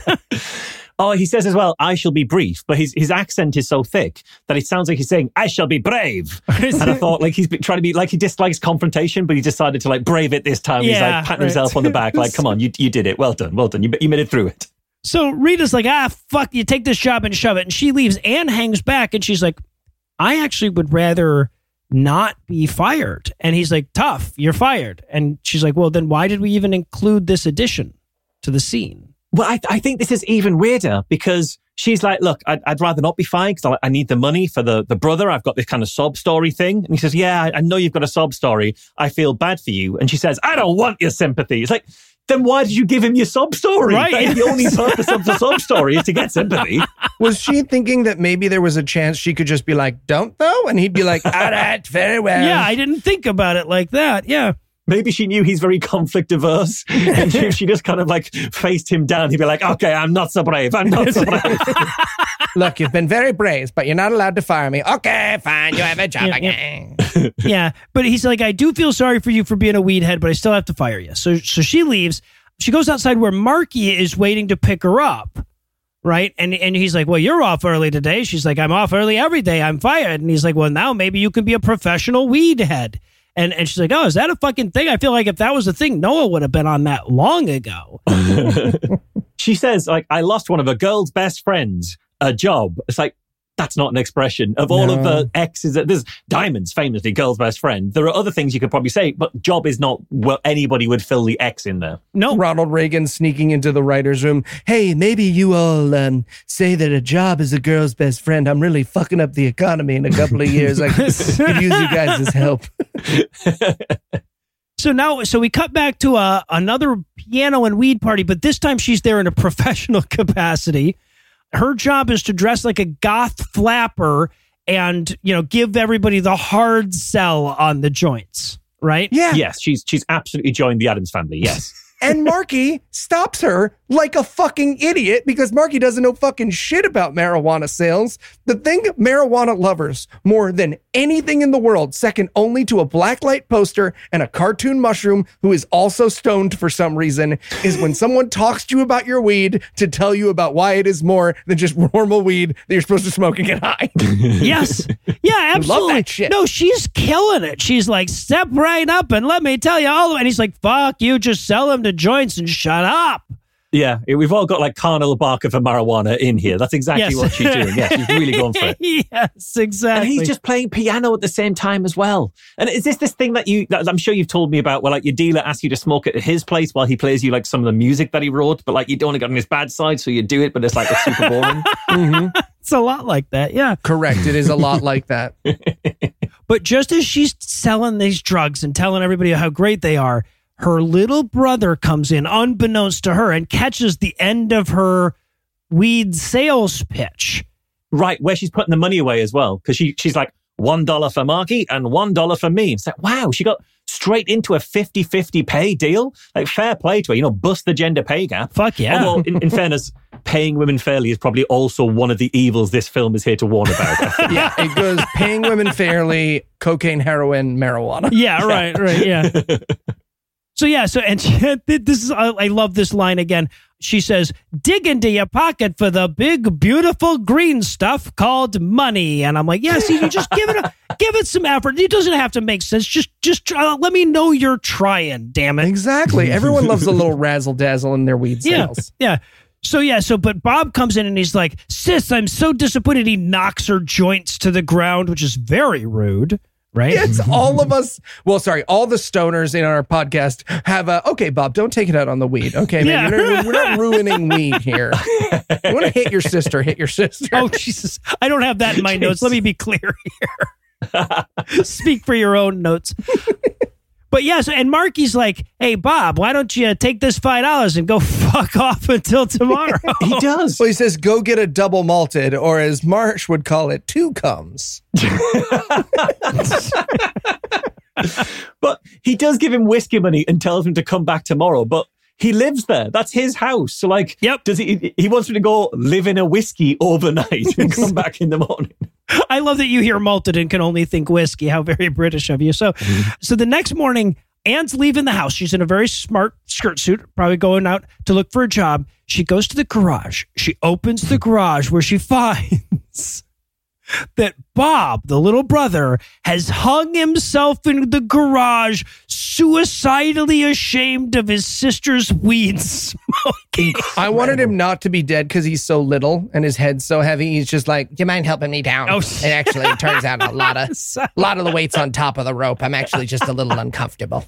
Oh, he says as well, I shall be brief, but his, his accent is so thick that it sounds like he's saying, I shall be brave. and I thought like he's been trying to be like he dislikes confrontation, but he decided to like brave it this time. he's like patting right. himself on the back, like, come on, you, you did it. Well done. Well done. You, you made it through it. so Rita's like, ah, fuck, you take this job and shove it. And she leaves. Anne hangs back and she's like, I actually would rather not be fired. And he's like, tough, you're fired. And she's like, well, then why did we even include this addition to the scene? Well, I, I think this is even weirder because she's like, look, I'd, I'd rather not be fired because I, I need the money for the, the brother. I've got this kind of sob story thing. And he says, yeah, I, I know you've got a sob story. I feel bad for you. And she says, I don't want your sympathy. It's like, then why did you give him your sob story? Right. That is the only purpose of the sob story is to get sympathy. Was she thinking that maybe there was a chance she could just be like, "Don't though," and he'd be like, "All right, very well." yeah, I didn't think about it like that. Yeah. Maybe she knew he's very conflict averse. And if she just kind of like faced him down, he'd be like, okay, I'm not so brave. I'm not so brave. Look, you've been very brave, but you're not allowed to fire me. Okay, fine. You have a job Yeah, again. yeah, but he's like, I do feel sorry for you for being a weed head, but I still have to fire you. So, so she leaves. She goes outside where Marky is waiting to pick her up, right? And and he's like, Well, you're off early today. She's like, I'm off early every day. I'm fired. And he's like, Well, now maybe you can be a professional weed head. And and she's like, Oh, is that a fucking thing? I feel like if that was a thing, Noah would have been on that long ago. she says, like, I lost one of a girl's best friends, a job. It's like, that's not an expression of all of the exes. that There's diamonds, famously girl's best friend. There are other things you could probably say, but job is not well. Anybody would fill the X in there. No, Ronald Reagan sneaking into the writer's room. Hey, maybe you all um, say that a job is a girl's best friend. I'm really fucking up the economy in a couple of years. I could, could use you guys' help. So now, so we cut back to a, another piano and weed party, but this time she's there in a professional capacity. Her job is to dress like a goth flapper and, you know, give everybody the hard sell on the joints, right? Yeah. Yes, she's she's absolutely joined the Addams family. Yes. And Marky stops her like a fucking idiot because Marky doesn't know fucking shit about marijuana sales. The thing marijuana lovers more than anything in the world, second only to a blacklight poster and a cartoon mushroom who is also stoned for some reason, is when someone talks to you about your weed to tell you about why it is more than just normal weed that you're supposed to smoke and get high. yes. Yeah, absolutely. that shit. No, she's killing it. She's like, step right up and let me tell you all. And he's like, fuck you, just sell them to joints and shut up. Yeah, we've all got like carnal barker for marijuana in here. That's exactly Yes. what she's doing. Yeah, she's really going for it. yes, exactly. And he's just playing piano at the same time as well. And is this this thing that you that I'm sure you've told me about where like your dealer asks you to smoke at his place while he plays you like some of the music that he wrote, but like you don't want to get on his bad side, so you do it, but it's like it's super boring. it's a lot like that. Yeah. Correct. It is a lot like that. But just as she's selling these drugs and telling everybody how great they are, her little brother comes in unbeknownst to her and catches the end of her weed sales pitch. right, where she's putting the money away as well. Because she she's like one dollar for Marky and one dollar for me. It's like, wow, she got straight into a 50-50 pay deal. Like fair play to her, you know, bust the gender pay gap. Fuck yeah. Although, in, in fairness, paying women fairly is probably also one of the evils this film is here to warn about. Yeah, it goes paying women fairly, cocaine, heroin, marijuana. Yeah, right, right, yeah. so yeah, so and she, this is I, I love this line again. She says, "Dig into your pocket for the big, beautiful green stuff called money." And I'm like, "Yeah, see, you just give it a give it some effort. It doesn't have to make sense. Just just try, uh, let me know you're trying. Damn it." Exactly. Everyone loves a little razzle dazzle in their weed Yeah, yeah. So yeah, so but Bob comes in and he's like, "Sis, I'm so disappointed." He knocks her joints to the ground, which is very rude, right? It's all of us. Well, sorry, all the stoners in our podcast have a. Okay, Bob, don't take it out on the weed. Okay, man, Yeah. you're not- we're not ruining weed here. You want to hit your sister? Hit your sister. Oh Jesus! I don't have that in my notes. Let me be clear here. Speak for your own notes. But yes, and Marky's like, "Hey Bob, why don't you take this five dollars and go fuck off until tomorrow?" he does. Well, he says, "Go get a double malted," or as Marsh would call it, two comes. But he does give him whiskey money and tells him to come back tomorrow. But he lives there. That's his house. So like, Yep. Does he? He wants him to go live in a whiskey overnight and come back in the morning. I love that you hear malted and can only think whiskey. How very British of you. So, so the next morning, Anne's leaving the house. She's in a very smart skirt suit, probably going out to look for a job. She goes to the garage. She opens the garage where she finds that Bob, the little brother, has hung himself in the garage, suicidally ashamed of his sister's weed smoking. I wanted him not to be dead because he's so little and his head's so heavy. He's just like, "Do you mind helping me down?" Oh. and actually, it turns out a lot of a lot of the weight's on top of the rope. I'm actually just a little uncomfortable.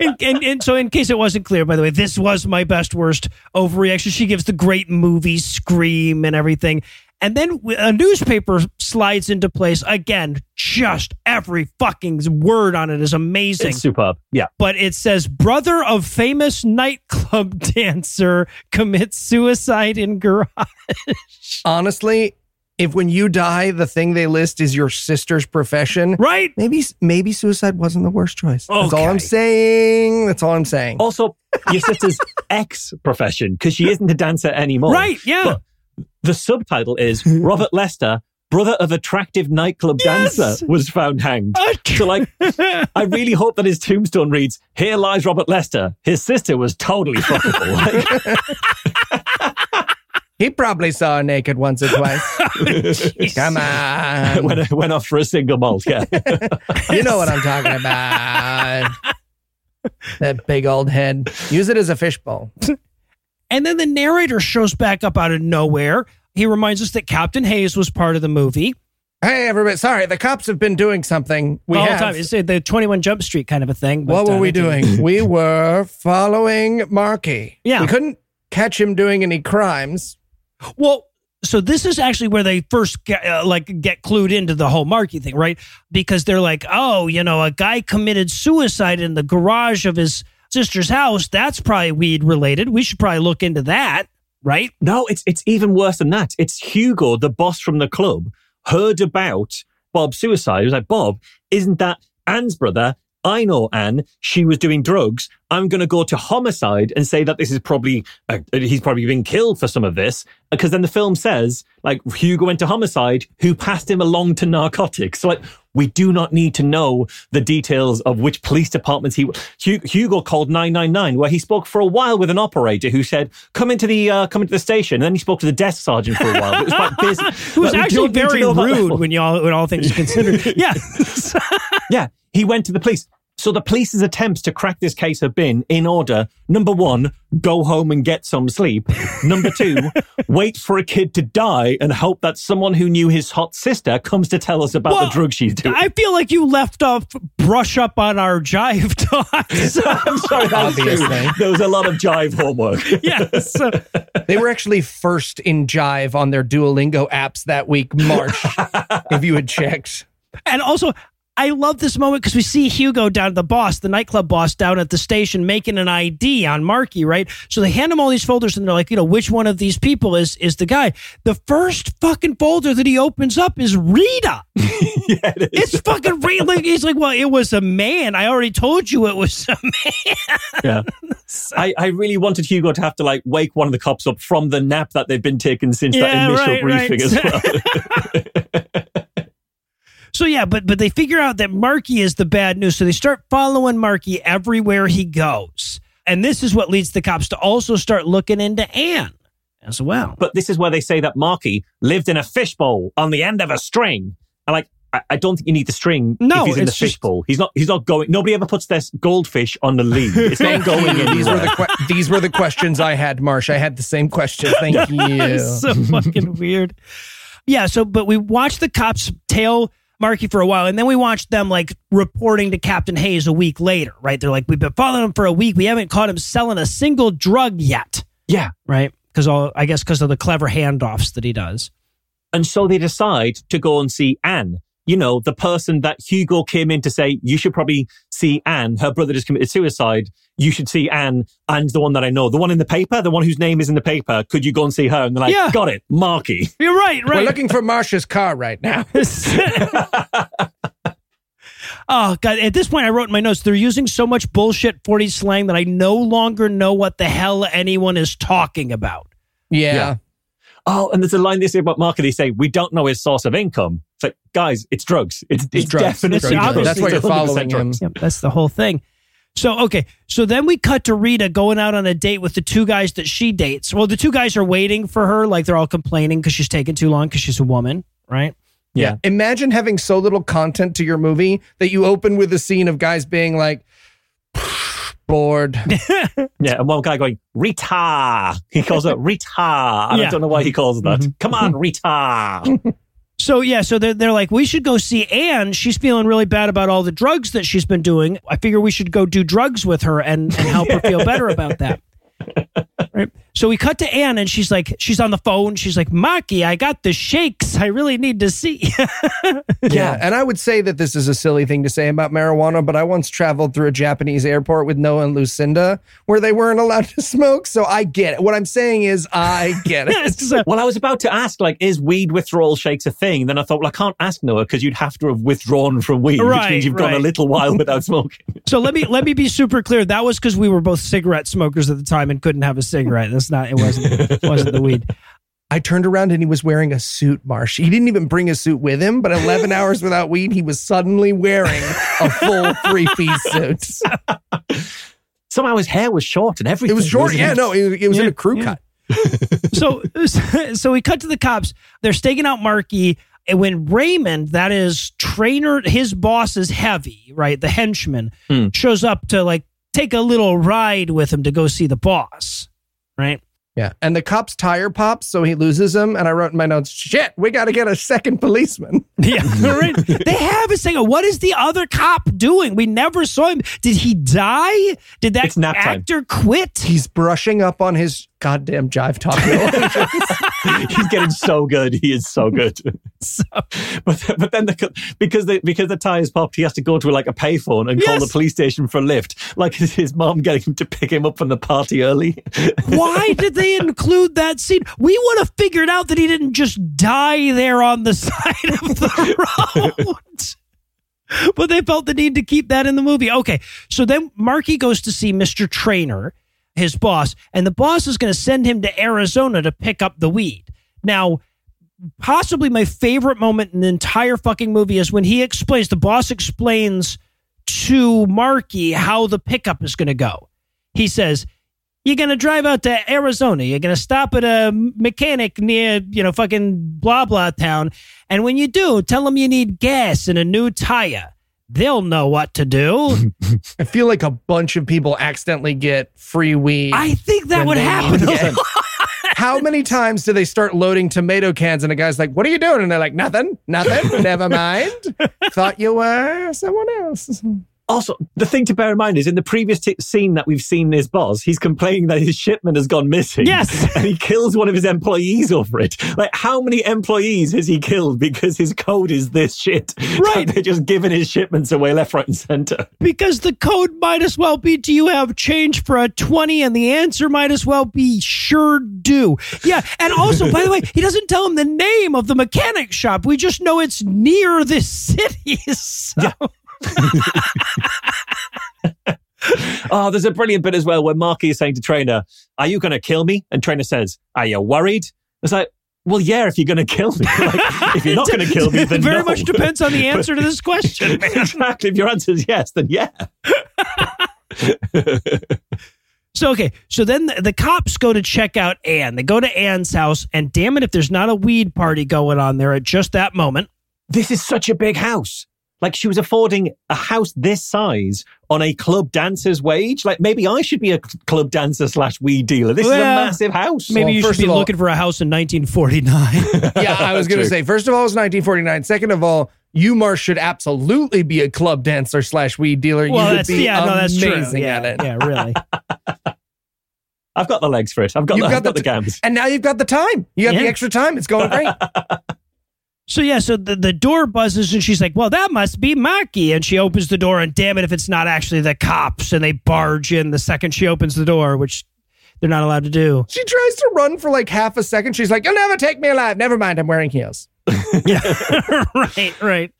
and, and, and so, in case it wasn't clear, by the way, this was my best worst overreaction. She gives the great movie scream and everything. And then a newspaper slides into place again. Just every fucking word on it is amazing. It's superb. Yeah. but it says brother of famous nightclub dancer commits suicide in garage. Honestly, if when you die, the thing they list is your sister's profession, Right? maybe maybe suicide wasn't the worst choice. That's all I'm saying. That's all I'm saying. Also, your sister's ex profession because she isn't a dancer anymore. Right? Yeah. But the subtitle is Robert Lester, brother of attractive nightclub Yes! dancer, was found hanged. So, like, I really hope that his tombstone reads, "Here lies Robert Lester. His sister was totally fuckable." Like, He probably saw her naked once or twice. Come on. went, went off for a single malt. Yeah. You know what I'm talking about. that big old head. Use it as a fishbowl. And then the narrator shows back up out of nowhere. He reminds us that Captain Hayes was part of the movie. Hey, everybody. Sorry, the cops have been doing something. We all the have. time. It's the 21 Jump Street kind of a thing. what were uh, we doing? we were following Marky. Yeah. We couldn't catch him doing any crimes. Well, so this is actually where they first get, uh, like get clued into the whole Marky thing, right? Because they're like, oh, you know, a guy committed suicide in the garage of his sister's house. That's probably weed related. We should probably look into that, right? No, it's it's even worse than that. It's Hugo, the boss from the club, heard about Bob's suicide. He was like, Bob, isn't that Anne's brother? I know Anne, she was doing drugs. I'm going to go to homicide and say that this is probably, uh, he's probably been killed for some of this. Because then the film says, like, Hugo went to homicide, who passed him along to narcotics. So, like, we do not need to know the details of which police departments he. Hugo called 999, where he spoke for a while with an operator who said, "Come into the uh, come into the station." And then he spoke to the desk sergeant for a while. It was quite busy. it was actually very rude when y'all when all things considered. yeah, yeah. He went to the police. So the police's attempts to crack this case have been in order. Number one, go home and get some sleep. Number two, wait for a kid to die and hope that someone who knew his hot sister comes to tell us about well, the drug she's doing. I feel like you left off brush up on our jive talk. So. I'm sorry, Obviously. There was a lot of jive homework. yes. they were actually first in jive on their Duolingo apps that week, March, if you had checked. And also, I love this moment because we see Hugo down the boss, the nightclub boss down at the station making an ID on Marky, right? So they hand him all these folders and they're like, you know, which one of these people is is the guy? The first fucking folder that he opens up is Rita. yeah, it is. It's fucking Rita. Like, he's like, well, it was a man. I already told you it was a man. Yeah. so, I, I really wanted Hugo to have to like wake one of the cops up from the nap that they've been taking since yeah, that initial right, briefing right. as well. So yeah, but but they figure out that Marky is the bad news, so they start following Marky everywhere he goes, and this is what leads the cops to also start looking into Anne as well. But this is where they say that Marky lived in a fishbowl on the end of a string, and like. I don't think you need the string no, if he's in the fishbowl. He's not. He's not going. Nobody ever puts their goldfish on the lead. It's not going in. These were the que- these were the questions I had, Marsh. I had the same question. Thank you. so fucking weird. Yeah. So, but we watched the cops tail Marky for a while. And then we watched them like reporting to Captain Hayes a week later, right? They're like, we've been following him for a week. We haven't caught him selling a single drug yet. Yeah. Right. Because all, I guess because of the clever handoffs that he does. And so they decide to go and see Anne you know, the person that Hugo came in to say, you should probably see Anne. Her brother just committed suicide. You should see Anne and the one that I know, the one in the paper, the one whose name is in the paper. Could you go and see her? And they're like, yeah. got it, Marky. You're right, right. We're looking for Marsha's car right now. oh, God. At this point, I wrote in my notes, they're using so much bullshit 40 slang that I no longer know what the hell anyone is talking about. Yeah. yeah. Oh, and there's a line they say about Marky. They say, we don't know his source of income. It's like, guys, it's drugs. It's, it's, it's drugs. definitely drugs. drugs. That's why you're following him. Yep, that's the whole thing. So, okay. So then we cut to Rita going out on a date with the two guys that she dates. Well, the two guys are waiting for her. Like they're all complaining because she's taking too long because she's a woman, right? Yeah. yeah. Imagine having so little content to your movie that you open with a scene of guys being like, bored. yeah, and one guy going, Rita. He calls it Rita. And yeah. I don't know why he calls it that. Mm-hmm. Come on, Rita. So yeah, so they're, they're like, we should go see Anne. She's feeling really bad about all the drugs that she's been doing. I figure we should go do drugs with her and, and help her feel better about that. Right. So we cut to Anne and she's like, she's on the phone. She's like, Marky, I got the shakes. I really need to see. yeah. yeah. And I would say that this is a silly thing to say about marijuana, but I once traveled through a Japanese airport with Noah and Lucinda where they weren't allowed to smoke. So I get it. What I'm saying is, I get it. so, well, I was about to ask, like, is weed withdrawal shakes a thing? Then I thought, well, I can't ask Noah because you'd have to have withdrawn from weed, right, which means you've right. gone a little while without smoking. so let me let me be super clear. That was because we were both cigarette smokers at the time and couldn't have a cigarette. That's not. It wasn't wasn't the weed. I turned around and he was wearing a suit, Marsh. He didn't even bring a suit with him, but 11 hours without weed, he was suddenly wearing a full three piece suit. Somehow his hair was short and everything. It was short. Yeah, it? no, it, it was yeah, in a crew yeah. cut. so, so we cut to the cops. They're staking out Marky. And when Raymond, that is trainer, his boss is heavy, right? The henchman hmm. shows up to like take a little ride with him to go see the boss right? Yeah. And the cop's tire pops, so he loses him. And I wrote in my notes, shit, we got to get a second policeman. Yeah. Right? they have a second. What is the other cop doing? We never saw him. Did he die? Did that actor time. quit? He's brushing up on his goddamn jive talk. He's getting so good. He is so good. so, but but then the, because the because the tires popped, he has to go to like a payphone and yes. call the police station for a lift. Like his mom getting him to pick him up from the party early. Why did they include that scene? We would have figured out that he didn't just die there on the side of the road. but they felt the need to keep that in the movie. Okay. So then Marky goes to see Mr. Trainer, his boss, and the boss is going to send him to Arizona to pick up the weed. Now, possibly my favorite moment in the entire fucking movie is when he explains, the boss explains to Marky how the pickup is going to go. He says, you're going to drive out to Arizona. You're going to stop at a mechanic near, you know, fucking blah, blah town. And when you do, tell them you need gas and a new tire. They'll know what to do. I feel like a bunch of people accidentally get free weed. I think that would happen. How many times do they start loading tomato cans and a guy's like, What are you doing? And they're like, Nothing, nothing, never mind. Thought you were someone else. Also, the thing to bear in mind is in the previous t- scene that we've seen this boss, he's complaining that his shipment has gone missing. Yes. And he kills one of his employees over it. Like, how many employees has he killed because his code is this shit? Right. They're just giving his shipments away left, right, and center. because the code might as well be do you have change for a 20 and the answer might as well be sure do yeah and also by the way he doesn't tell him the name of the mechanic shop we just know it's near this city so. Oh, there's a brilliant bit as well where Marky is saying to Trainer, Are you going to kill me? And Trainer says, Are you worried? It's like, well, yeah, if you're going to kill me. Like, if you're not going to kill me, then It very no. much depends on the answer to this question exactly. If your answer is yes, then yeah. so okay so then the, the cops go to check out anne they go to anne's house and damn it if there's not a weed party going on there at just that moment This is such a big house. Like she was affording a house this size on a club dancer's wage. Like maybe I should be a club dancer slash weed dealer. This is a massive house. maybe Well, you first should be all- looking for a house in 1949 Yeah, I was going to say, first of all, it's 1949. Second of all, you, Marsh, should absolutely be a club dancer slash weed dealer. well you would be yeah no that's amazing yeah, at it. yeah really I've got the legs for it. I've got, You've the, got I've got the the gams. And now you've got the time. You have the extra time. It's going great. So yeah, so the, the door buzzes and she's like, "Well, that must be Marky." And she opens the door, and damn it, if it's not actually the cops, and they barge in the second she opens the door, which they're not allowed to do. she tries to run for like half a second. She's like, You'll never take me alive. Never mind. I'm wearing heels. yeah. right, right.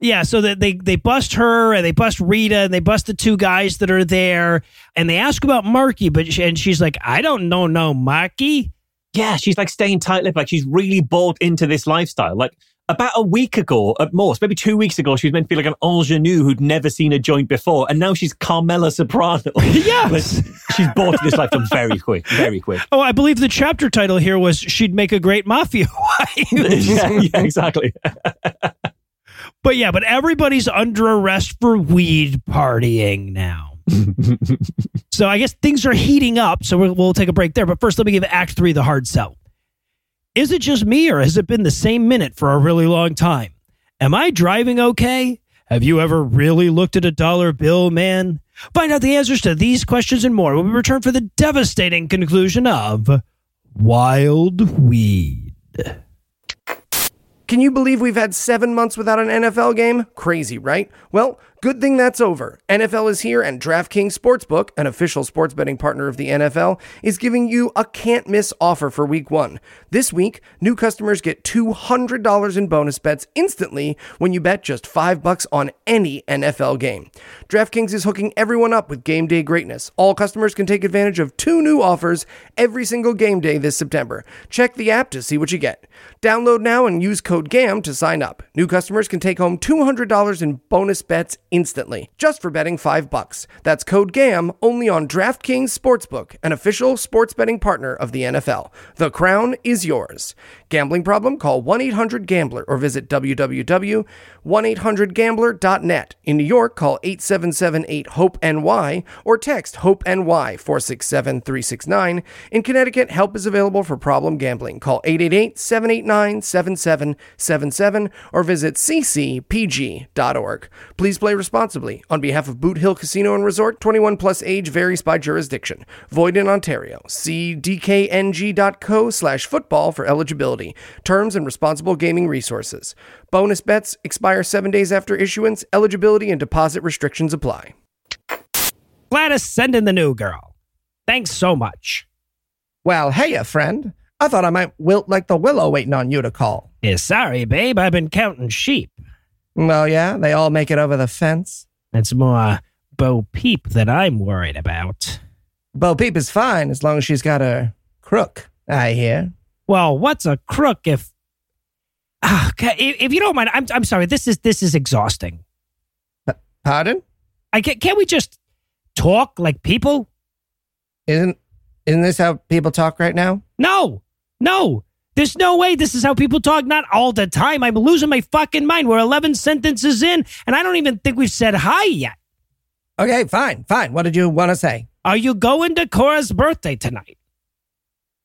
Yeah, so that they they bust her and they bust Rita and they bust the two guys that are there and they ask about Marky, but she, and she's like, "I don't know, no Marky." Yeah, she's like staying tight lipped. Like she's really bought into this lifestyle. Like about a week ago at most, maybe two weeks ago, she was meant to be like an ingenue who'd never seen a joint before. And now she's Carmela Soprano. Yes. She's bought into this lifestyle very quick, very quick. Oh, I believe the chapter title here was "She'd Make a Great Mafia Wife." yeah, yeah, exactly. But yeah, but everybody's under arrest for weed partying now. so I guess things are heating up. So we'll, we'll take a break there. But first, let me give Act Three the hard sell. Is it just me, or has it been the same minute for a really long time? Am I driving okay? Have you ever really looked at a dollar bill, man? Find out the answers to these questions and more when we return for the devastating conclusion of Wild Weed. Can you believe we've had seven months without an NFL game? Crazy, right? Well, good thing that's over. NFL is here, and DraftKings Sportsbook, an official sports betting partner of the NFL, is giving you a can't miss offer for week one. This week, new customers get $200 in bonus bets instantly when you bet just five bucks on any NFL game. DraftKings is hooking everyone up with game day greatness. All customers can take advantage of two new offers every single game day this September. Check the app to see what you get. Download now and use code GAM to sign up. New customers can take home $200 in bonus bets instantly, just for betting 5 bucks. That's code GAM only on DraftKings Sportsbook, an official sports betting partner of the NFL. The crown is yours. Gambling problem? Call 1-800-GAMBLER or visit www.1800gambler.net. In New York, call 877-8-HOPE-NY or text HOPE-NY 467-369. In Connecticut, help is available for problem gambling. Call 888-789-7777 or visit ccpg.org. Please play responsibly. On behalf of Boot Hill Casino and Resort, 21 plus age varies by jurisdiction. Void in Ontario. See dkng.co slash football for eligibility. Terms and responsible gaming resources. Bonus bets expire seven days after issuance. Eligibility and deposit restrictions apply. Gladys, send in the new girl. Thanks so much. Well, hey, friend. I thought I might wilt like the willow waiting on you to call. Yeah, sorry, babe. I've been counting sheep. Well, yeah, they all make it over the fence. It's more Bo Peep that I'm worried about. Bo Peep is fine as long as she's got her crook, I hear. Well, what's a crook if? Ah, if if you don't mind, I'm I'm sorry. This is this is exhausting. Pardon? I can, can't we just talk like people? Isn't isn't this how people talk right now? No, no. There's no way this is how people talk. Not all the time. I'm losing my fucking mind. We're 11 sentences in, and I don't even think we've said hi yet. Okay, fine, fine. What did you want to say? Are you going to Cora's birthday tonight?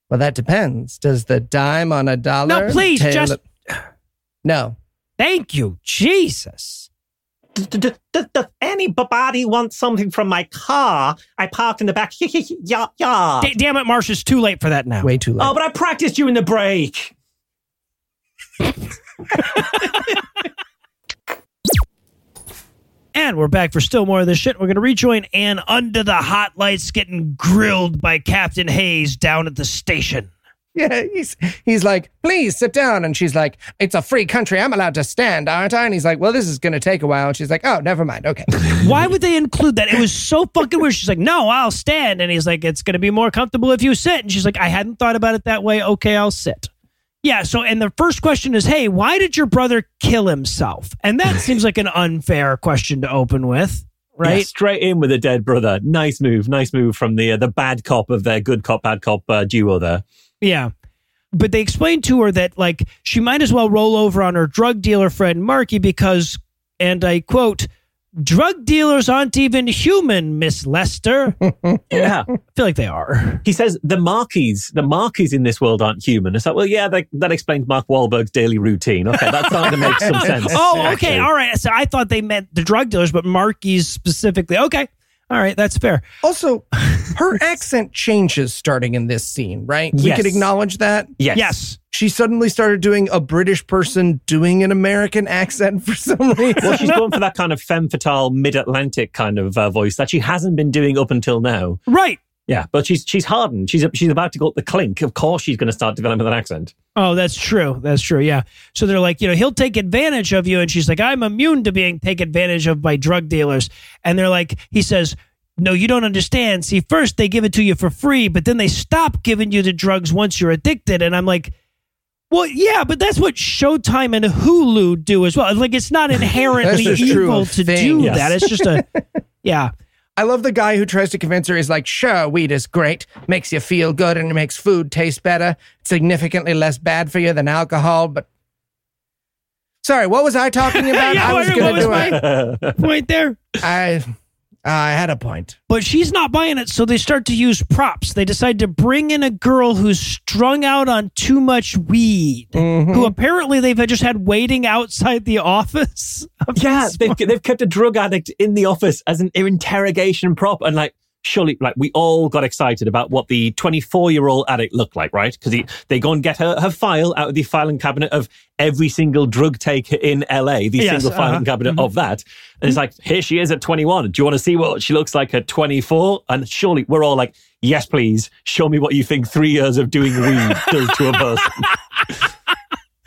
Well, that depends. Does the dime on a dollar? No, please, tail just- No. Thank you, Jesus. Does anybody want something from my car? I parked in the back. yeah, yeah. D- damn it, Marsh, it's too late for that now. Way too late. Oh, but I practiced you in the break. And we're back for still more of this shit. We're going to rejoin Anne under the hot lights getting grilled by Captain Hayes down at the station. Yeah, he's he's like, please sit down. And she's like, it's a free country. I'm allowed to stand, aren't I? And he's like, well, this is going to take a while. And she's like, oh, never mind. Okay. Why would they include that? It was so fucking weird. She's like, no, I'll stand. And he's like, it's going to be more comfortable if you sit. And she's like, I hadn't thought about it that way. Okay, I'll sit. Yeah. So, and the first question is, hey, why did your brother kill himself? And that seems like an unfair question to open with, Yeah, right? straight in with a dead brother. Nice move. Nice move from the uh, the bad cop of their good cop bad cop uh, duo there. Yeah. But they explained to her that like she might as well roll over on her drug dealer friend Marky because, and I quote, drug dealers aren't even human, Miss Lester. Yeah. I feel like they are. He says the Markies, the Markies in this world aren't human. It's like, well, yeah, that, that explains Mark Wahlberg's daily routine. Okay, that's starting to make some sense. Oh, okay. actually. All right. So I thought they meant the drug dealers, but Marky's specifically. Okay. All right. That's fair. Also, her accent changes starting in this scene, right? Yes. We Yes. could acknowledge that. Yes. Yes. She suddenly started doing a British person doing an American accent for some reason. Well, she's going for that kind of femme fatale, mid-Atlantic kind of uh, voice that she hasn't been doing up until now. Right. Yeah, but she's she's hardened. She's she's about to go up the clink. Of course, she's going to start developing an accent. Oh, that's true. That's true. Yeah. So they're like, you know, he'll take advantage of you. And she's like, I'm immune to being taken advantage of by drug dealers. And they're like, he says, no, you don't understand. See, first they give it to you for free, but then they stop giving you the drugs once you're addicted. And I'm like, well, yeah, but that's what Showtime and Hulu do as well. Like, it's not inherently That's just true evil of to do. Yes. that. It's just a, yeah. I love the guy who tries to convince her is like, sure, weed is great, makes you feel good and it makes food taste better, It's significantly less bad for you than alcohol, but Sorry, what was I talking about? Yeah, I was going to do my- it. Point there. I I had a point. But she's not buying it, so they start to use props. They decide to bring in a girl who's strung out on too much weed, Mm-hmm. who apparently they've just had waiting outside the office. of Yeah, they've they've kept a drug addict in the office as an interrogation prop, and like surely, like we all got excited about what the 24 year old addict looked like, right? Because they go and get her her file out of the filing cabinet of every single drug taker in LA, the Yes, single filing uh-huh. cabinet of that, and it's like here she is at 21. Do you want to see what she looks like at 24? And surely we're all like, yes, please, show me what you think three years of doing weed does to a person.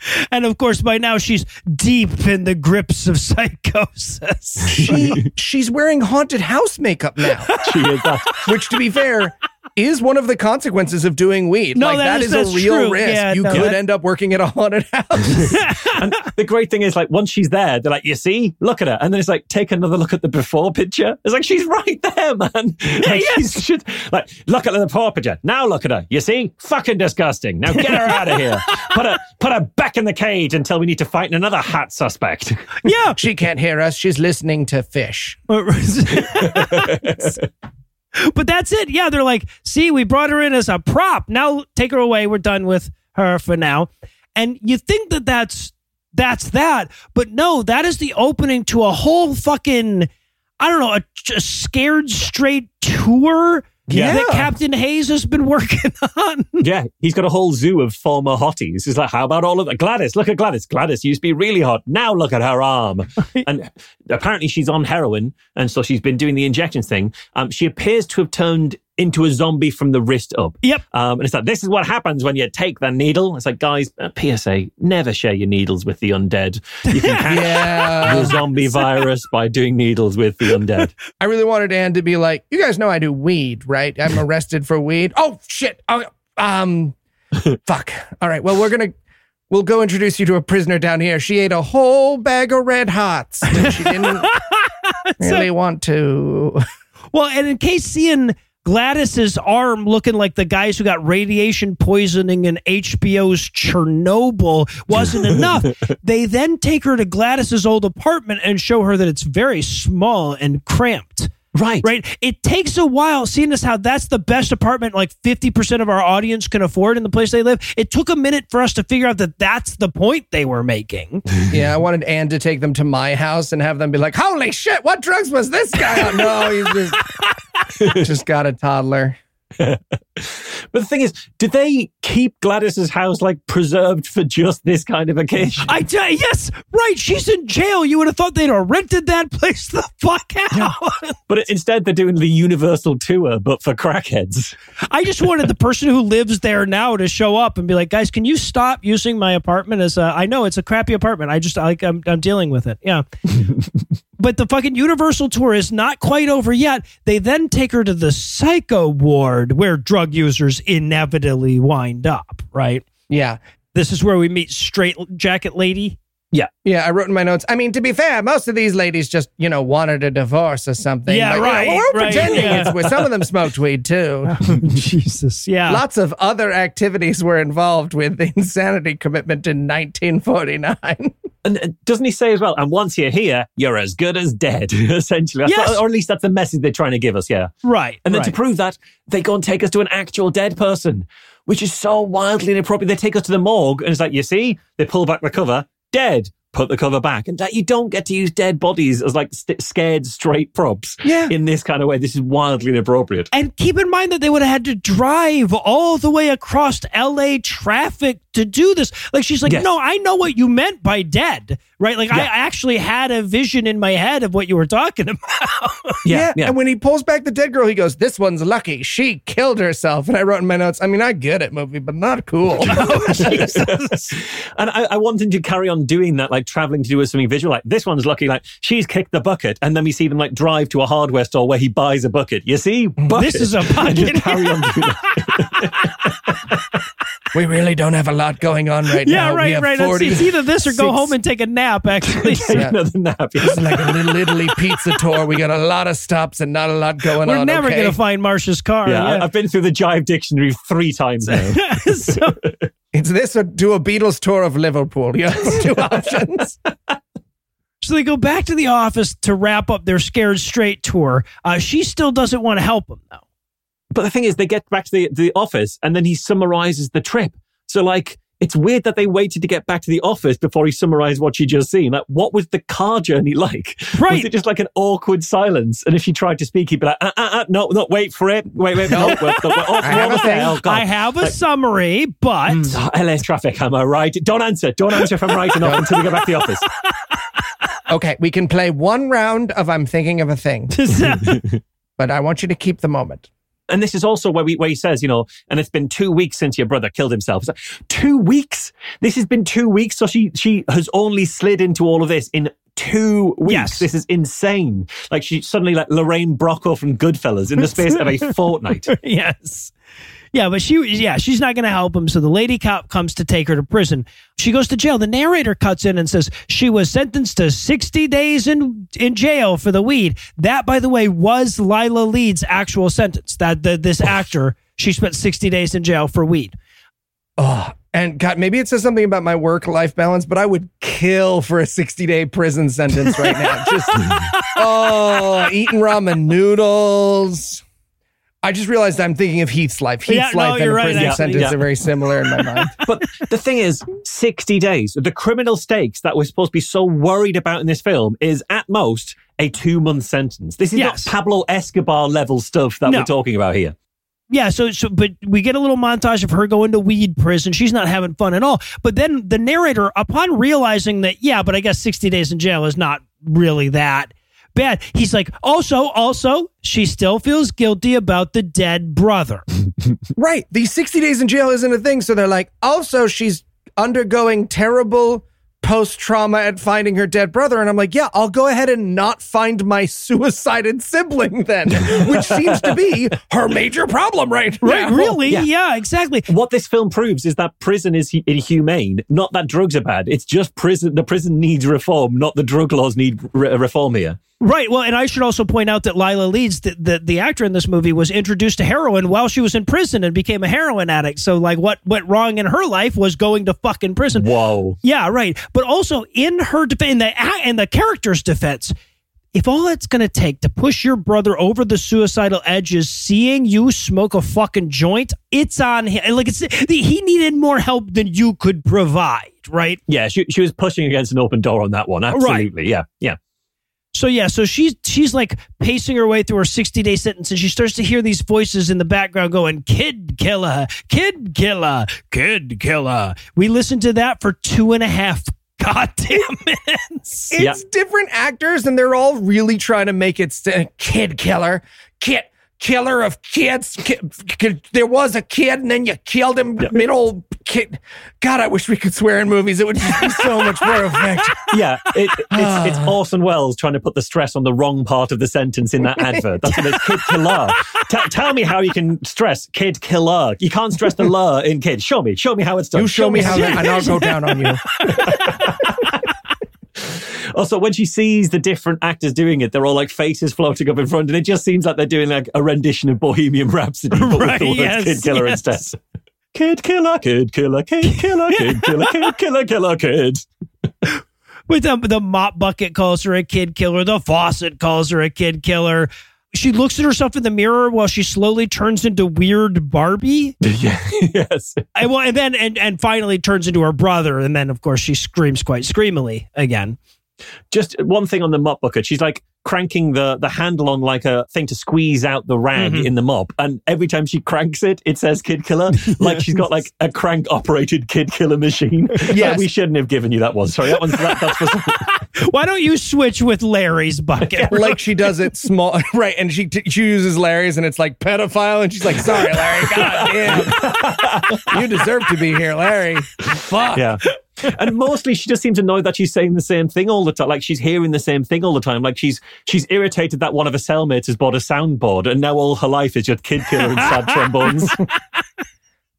And of course, by now she's deep in the grips of psychosis. She she's wearing haunted house makeup now, she is that. which to be fair is one of the consequences of doing weed. No, like that that is- is, a real true. risk. Yeah, you no, could that- end up working at a haunted house. And the great thing is, like, once she's there, they're like, you see, look at her. And then it's like, take another look at the before picture. It's like, she's right there, man. Like, she's, she's- like, look at the before picture. Now look at her. You see? Fucking disgusting. Now get her out of here. Put her, put her back in the cage until we need to fight another hot suspect. yeah. she can't hear us. She's listening to fish. But that's it. Yeah, they're like, see, we brought her in as a prop. Now take her away. We're done with her for now. And you think that that's that's that, but no, that is the opening to a whole fucking I don't know, a, a scared straight tour Yeah. that Captain Hayes has been working on. yeah, he's got a whole zoo of former hotties. He's like, how about all of that? Gladys, look at Gladys. Gladys used to be really hot. Now look at her arm. and apparently she's on heroin. And so she's been doing the injections thing. Um, she appears to have turned into a zombie from the wrist up. Yep. Um, and it's like, this is what happens when you take the needle. It's like, guys, uh, PSA, never share your needles with the undead. You can catch Yeah. the zombie virus by doing needles with the undead. I really wanted Anne to be like, you guys know I do weed, right? I'm arrested for weed. Oh shit. Oh, um, fuck. All right. Well, we're gonna we'll go introduce you to a prisoner down here. She ate a whole bag of red hots. And she didn't really want to. Well, and in case seeing Gladys's arm looking like the guys who got radiation poisoning in HBO's Chernobyl wasn't enough, they then take her to Gladys's old apartment and show her that it's very small and cramped. Right. Right. It takes a while, seeing as how that's the best apartment like 50% of our audience can afford in the place they live. It took a minute for us to figure out that that's the point they were making. Yeah, I wanted Anne to take them to my house and have them be like, "Holy shit, what drugs was this guy on?" No, he's just just got a toddler. But the thing is, did they keep Gladys's house like preserved for just this kind of occasion? I tell yes, right. She's in jail. You would have thought they'd have rented that place the fuck out. But instead, they're doing the Universal tour, but for crackheads. I just wanted the person who lives there now to show up and be like, guys, can you stop using my apartment as a? I know it's a crappy apartment. I just like I'm I'm dealing with it. Yeah. but the fucking Universal tour is not quite over yet. They then take her to the psycho ward where drug users inevitably wind up. Right. Yeah. This is where we meet Straight Jacket Lady. Yeah, Yeah, I wrote in my notes. I mean, to be fair, most of these ladies just, you know, wanted a divorce or something. Yeah, But, you know, right, we're right, pretending yeah. it's weird. Some of them smoked weed too. Oh, Jesus. Yeah. Lots of other activities were involved with the insanity commitment in 1949. And uh, doesn't he say as well? And once you're here, you're as good as dead, essentially. Yes. Or at least that's the message they're trying to give us, yeah. Right. And then to prove that, they go and take us to an actual dead person, which is so wildly inappropriate. They take us to the morgue, and it's like, you see, they pull back the cover, dead. Put the cover back, and like, you don't get to use dead bodies as like st- scared straight props. Yeah. In this kind of way, this is wildly inappropriate. And keep in mind that they would have had to drive all the way across LA traffic to do this. Like she's like, Yes. no, I know what you meant by dead, right? Like I actually had a vision in my head of what you were talking about. Yeah, yeah. And when he pulls back the dead girl, he goes, This one's lucky. She killed herself. And I wrote in my notes, I mean, I get it, movie, but not cool. Oh, and I, I want him to carry on doing that, like traveling to do with something visual. Like this one's lucky, like she's kicked the bucket, and then we see them like drive to a hardware store where he buys a bucket. You see, bucket. This is a And bucket. carry on doing that. We really don't have a lot going on right yeah, now. Yeah, right, have right. It's, 40 it's either this or go six- home and take a nap, actually. Take another nap. It's like a little Italy pizza tour. We got a lot of stops and not a lot going on. We're never okay? going to find Marsha's car. Yeah, I- Yeah. I've been through the Jive Dictionary three times now. so, It's this or do a Beatles tour of Liverpool. Yeah, two options. so they go back to the office to wrap up their Scared Straight tour. Uh, she still doesn't want to help them, though. But the thing is, they get back to the, the office and then he summarizes the trip. So, like, it's weird that they waited to get back to the office before he summarized what she just seen. Like, what was the car journey like? Right. Was it just like an awkward silence? And if she tried to speak, he'd be like, uh, uh, uh, no, no, wait for it. Wait, wait, no. no, no, no, oh, I have a that? thing. Oh, I have a summary, but Oh, LA traffic, am I right? Don't answer. Don't answer if I'm right or not until we get back to the office. Okay, we can play one round of I'm thinking of a thing, but I want you to keep the moment. And this is also where, we, where he says, you know, and it's been two weeks since your brother killed himself. Like, two weeks? This has been two weeks. So she, she has only slid into all of this in two weeks. Yes. This is insane. Like she's suddenly like Lorraine Bracco from Goodfellas in the space of a fortnight. yes. Yeah, but she, yeah, she's not going to help him. So the lady cop comes to take her to prison. She goes to jail. The narrator cuts in and says she was sentenced to 60 days in, in jail for the weed. That, by the way, was Lila Leeds' actual sentence. That the, this actor, she spent 60 days in jail for weed. Oh, and God, maybe it says something about my work life balance, but I would kill for a 60 day prison sentence right now. Just, oh, eating ramen noodles. I just realized I'm thinking of Heath's life. Heath's Yeah, no, life and a right, prison actually, sentence yeah. are very similar in my mind. But the thing is, 60 days. The criminal stakes that we're supposed to be so worried about in this film is at most a two month sentence. This is Yes. not Pablo Escobar level stuff that No. we're talking about here. Yeah, so so but we get a little montage of her going to weed prison. She's not having fun at all. But then the narrator, upon realizing that, yeah, but I guess 60 days in jail is not really that, bad. He's like, also, also, she still feels guilty about the dead brother. Right. The 60 days in jail isn't a thing. So they're like, also, she's undergoing terrible post trauma at finding her dead brother. And I'm like, yeah, I'll go ahead and not find my suicided sibling then, which seems to be her major problem right Right, now. really? yeah. Yeah. exactly. What this film proves is that prison is inhumane, not that drugs are bad. It's just prison. The prison needs reform, not the drug laws need re- reform here. Right. Well, and I should also point out that Lila Leeds, the, the, the actor in this movie, was introduced to heroin while she was in prison and became a heroin addict. So, like, what went wrong in her life was going to fucking prison. Whoa. Yeah, right. But also in her defense, in the in the character's defense, if all it's going to take to push your brother over the suicidal edge is seeing you smoke a fucking joint, it's on him. Like it's he needed more help than you could provide, right? Yeah, she, she was pushing against an open door on that one. Absolutely. Yeah. Yeah. So yeah, so she's she's like pacing her way through her 60 day sentence and she starts to hear these voices in the background going, Kid killer, kid killer, kid killer. We listened to that for two and a half goddamn minutes. It's Yeah. different actors, and they're all really trying to make it st- kid killer, kid killer of kids. Kid, kid- there was a kid, and then you killed him. Middle kid. God, I wish we could swear in movies. It would just be so much more effective. Yeah. It, it's, it's ah. Orson Welles trying to put the stress on the wrong part of the sentence in that advert. That's what it's kid killer. T- tell me how you can stress kid killer. You can't stress the lur in kid. Show me. Show me how it's done. You show me how, that, and I'll go down on you. Also, when she sees the different actors doing it, they're all like faces floating up in front, and it just seems like they're doing like a rendition of Bohemian Rhapsody, but Right, with the words yes, "kid killer" yes. instead. Kid killer, kid killer, kid killer, kid killer, kid killer, killer, kid. With the, the mop bucket calls her a kid killer, the faucet calls her a kid killer. She looks at herself in the mirror while she slowly turns into weird Barbie. Yeah, yes. I, well, and then and, and finally turns into her brother, and then of course she screams quite screamily again. Just one thing on the mop bucket. She's like cranking the the handle on like a thing to squeeze out the rag Mhm. in the mop, and every time she cranks it, it says "kid killer." Like she's got like a crank operated kid killer machine. yeah Like, we shouldn't have given you that one. Sorry, that one's that, that's for Why don't you switch with Larry's bucket? like she does it small, right? And she t- she uses Larry's, and it's like pedophile, and she's like, "Sorry, Larry. God damn, you deserve to be here, Larry. Fuck." Yeah. And mostly she just seems annoyed that she's saying the same thing all the time. Like she's hearing the same thing all the time. Like she's she's irritated that one of her cellmates has bought a soundboard and now all her life is just kid killer and sad trombones.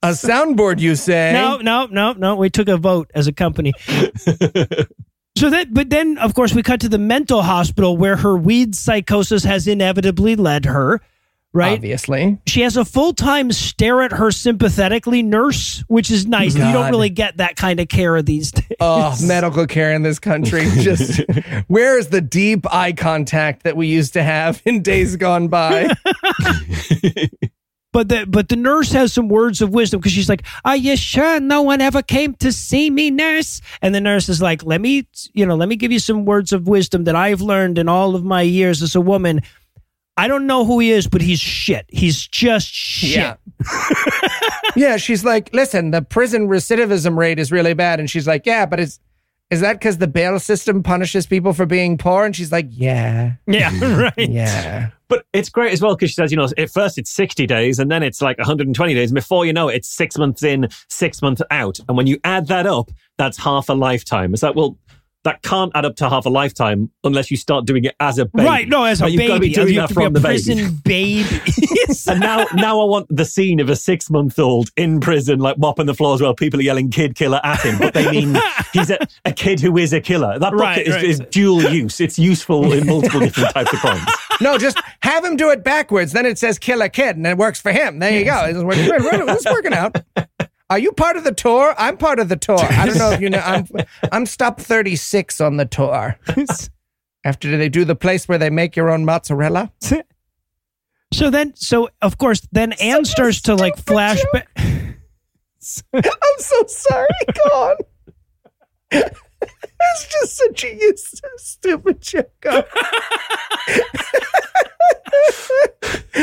A soundboard, you say? No, no, no, no. We took a vote as a company. so that, but then of course we cut to the mental hospital where her weed psychosis has inevitably led her. Right. Obviously. She has a full time stare at her sympathetically nurse, which is nice. You don't really get that kind of care these days. Oh, medical care in this country. Just where is the deep eye contact that we used to have in days gone by? But the but the nurse has some words of wisdom because she's like, "Are you sure no one ever came to see me, nurse?" And the nurse is like, "Let me, you know, let me give you some words of wisdom that I've learned in all of my years as a woman. I don't know who he is, but he's shit. He's just shit." Yeah. yeah, she's like, listen, the prison recidivism rate is really bad. And she's like, yeah, but is is that because the bail system punishes people for being poor? And she's like, yeah, Yeah, right. yeah. But it's great as well because she says, you know, at first it's 60 days and then it's like 120 days. And before you know it, it's six months in, six months out. And when you add that up, that's half a lifetime. It's like, well, that can't add up to half a lifetime unless you start doing it as a baby. Right, no, as a Like, baby, You've got to be doing that have be from a the prison baby. And now, now I want the scene of a six-month-old in prison, like mopping the floors while people are yelling "kid killer" at him, but they mean he's a, a kid who is a killer. That bucket Right, is, right. is dual use. It's useful in multiple different types of crimes. No, just have him do it backwards. Then it says kill a kid and it works for him. There you go. It's, working- it's working out. Are you part of the tour? I'm part of the tour. I don't know if you know. I'm I'm stop 36 on the tour. After they do the place where they make your own mozzarella. so then, so of course, then Anne starts to like flashback. I'm so sorry. Go on. It's just such a useless, stupid joke.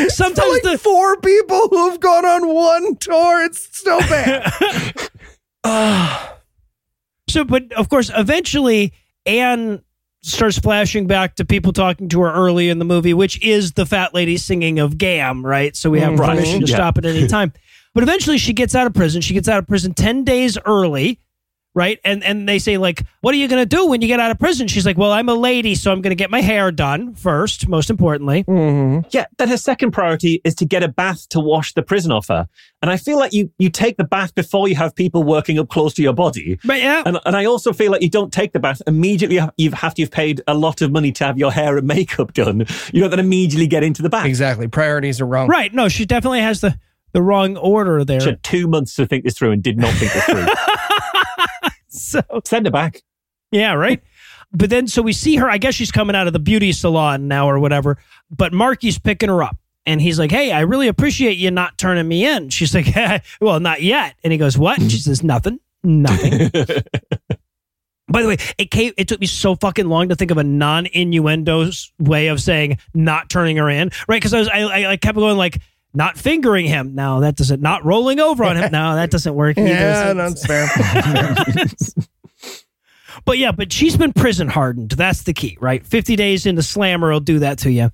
Sometimes like the four people who've gone on one tour. It's so bad. So, but of course, eventually Anne starts flashing back to people talking to her early in the movie, which is the fat lady singing of Gam, right? So we have Right. permission to Yeah. stop at any time. But eventually she gets out of prison. She gets out of prison 10 days early, right? And and they say like, "What are you going to do when you get out of prison?" She's like, "Well, I'm a lady, so I'm going to get my hair done first, most importantly." Mm-hmm. Yeah, then her second priority is to get a bath to wash the prison off her. And I feel like you you take the bath before you have people working up close to your body. But yeah, And, and I also feel like you don't take the bath immediately. You have to have paid a lot of money to have your hair and makeup done. You don't then immediately get into the bath. Exactly. Priorities are wrong. right. No, she definitely has the the wrong order there. She had two months to think this through and did not think this through. So Send her back. Yeah, right. but then, so we see her. I guess she's coming out of the beauty salon now or whatever. But Marky's picking her up. And he's like, Hey, I really appreciate you not turning me in. She's like, Well, not yet. And he goes, What? And she says, Nothing. Nothing. By the way, it came, it took me so fucking long to think of a non innuendo way of saying not turning her in, right? Because I was, I, I, I kept going like, not fingering him. No, that doesn't. Not rolling over on him. No, that doesn't work. Yeah, that's fair. But yeah, but she's been prison hardened. That's the key, right? 50 days into Slammer will do that to you.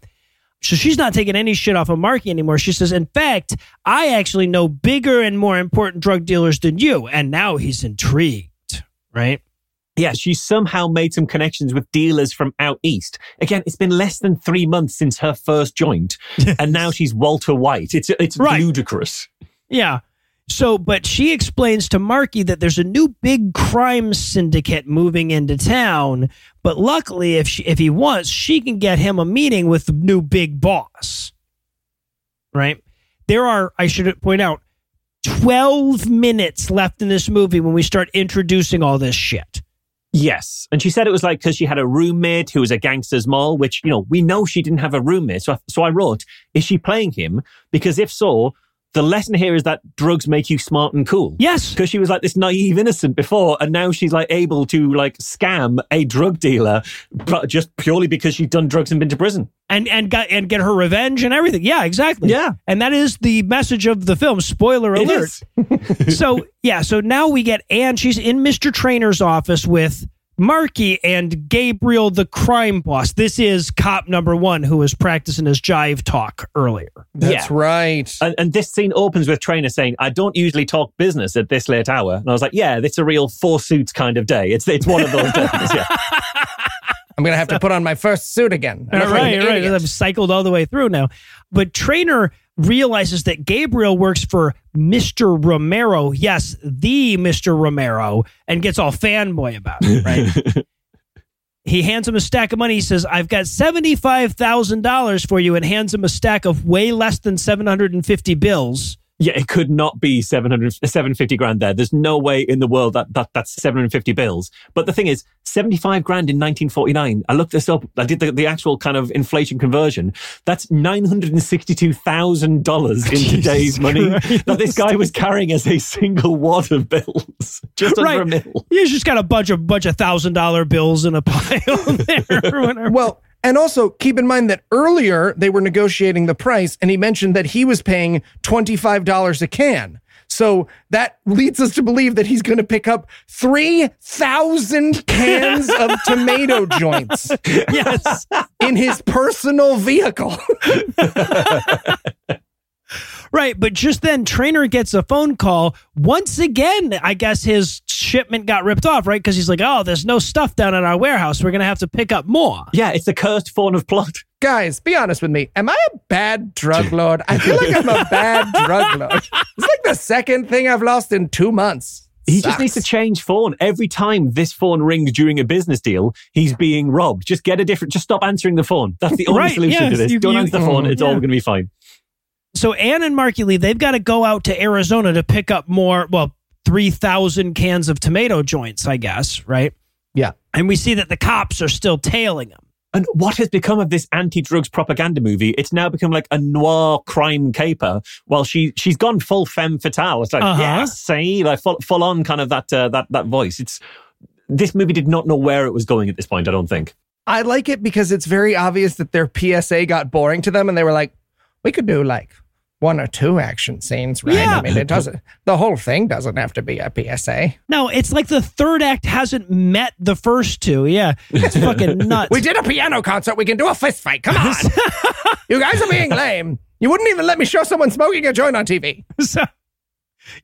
So she's not taking any shit off of Marky anymore. She says, In fact, I actually know bigger and more important drug dealers than you. And now he's intrigued, right? Yeah, she somehow made some connections with dealers from out east. Again, it's been less than three months since her first joint, and now she's Walter White. It's it's Right. ludicrous. Yeah. So, but she explains to Marky that there's a new big crime syndicate moving into town. But luckily, if she, if he wants, she can get him a meeting with the new big boss. Right? There are, I should point out, 12 minutes left in this movie when we start introducing all this shit. Yes, and she said it was like because she had a roommate who was a gangster's mole, which you know we know she didn't have a roommate. So I, so I wrote, is she playing him? Because if so, the lesson here is that drugs make you smart and cool. Yes. because she was like this naive innocent before, and now she's like able to like scam a drug dealer, but just purely because she's done drugs and been to prison. and and got and get her revenge and everything. Yeah, exactly. Yeah. and that is the message of the film. Spoiler alert. so yeah, so now we get Anne. She's in Mr. Trainer's office with Marky and Gabriel, the crime boss. This is cop number one who was practicing his jive talk earlier. That's Yeah. right. And, and this scene opens with Trainer saying, "I don't usually talk business at this late hour." And I was like, "Yeah, it's a real four suits kind of day. It's it's one of those days." Yeah. I'm gonna have to put on my first suit again. I'm All an right, right. I've cycled all the way through now. But Trainer realizes that Gabriel works for Mr. Romero. Yes, the Mr. Romero, and gets all fanboy about it, right? he hands him a stack of money. He says, I've got $75,000 for you, and hands him a stack of way less than 750 bills. Yeah, it could not be 700, 750 grand there. There's no way in the world that, that that's 750 bills. But the thing is, 75 grand in 1949. I looked this up. I did the, the actual kind of inflation conversion. That's $962,000 in today's money that this guy was carrying as a single wad of bills. Just under a Right. He's just got a bunch of bunch of thousand dollar bills in a pile there. or whatever. Well, and also keep in mind that earlier they were negotiating the price, and he mentioned that he was paying $25 a can. So that leads us to believe that he's going to pick up 3,000 cans of tomato joints yes. in his personal vehicle. Right, but just then Trainer gets a phone call. Once again, I guess his shipment got ripped off, right? Because he's like, "Oh, there's no stuff down at our warehouse. We're gonna have to pick up more." Yeah, it's the cursed fawn of plot. Guys, be honest with me. Am I a bad drug lord? I feel like I'm a bad drug lord. It's like the second thing I've lost in two months. He Sucks. just needs to change phone. Every time this phone rings during a business deal, he's being robbed. Just get a different, just stop answering the phone. That's the only Right, solution yes, to this. you- Don't you- answer the phone. Mm, it's all going to be fine. So Anne and Marky Lee, they've got to go out to Arizona to pick up more. Well, three thousand cans of tomato joints, I guess, right? Yeah. And we see that the cops are still tailing them. And what has become of this anti-drugs propaganda movie? It's now become like a noir crime caper. While she she's gone full femme fatale. It's like Uh-huh. yeah, see, like full full on kind of that uh, that that voice. It's this movie did not know where it was going at this point. I don't think. I like it because it's very obvious that their PSA got boring to them and they were like, we could do like one or two action scenes, right? Yeah. I mean, it doesn't. The whole thing doesn't have to be a PSA. No, it's like the third act hasn't met the first two. Yeah, it's fucking nuts. We did a piano concert. We can do a fist fight. Come on. you guys are being lame. You wouldn't even let me show someone smoking a joint on TV. so,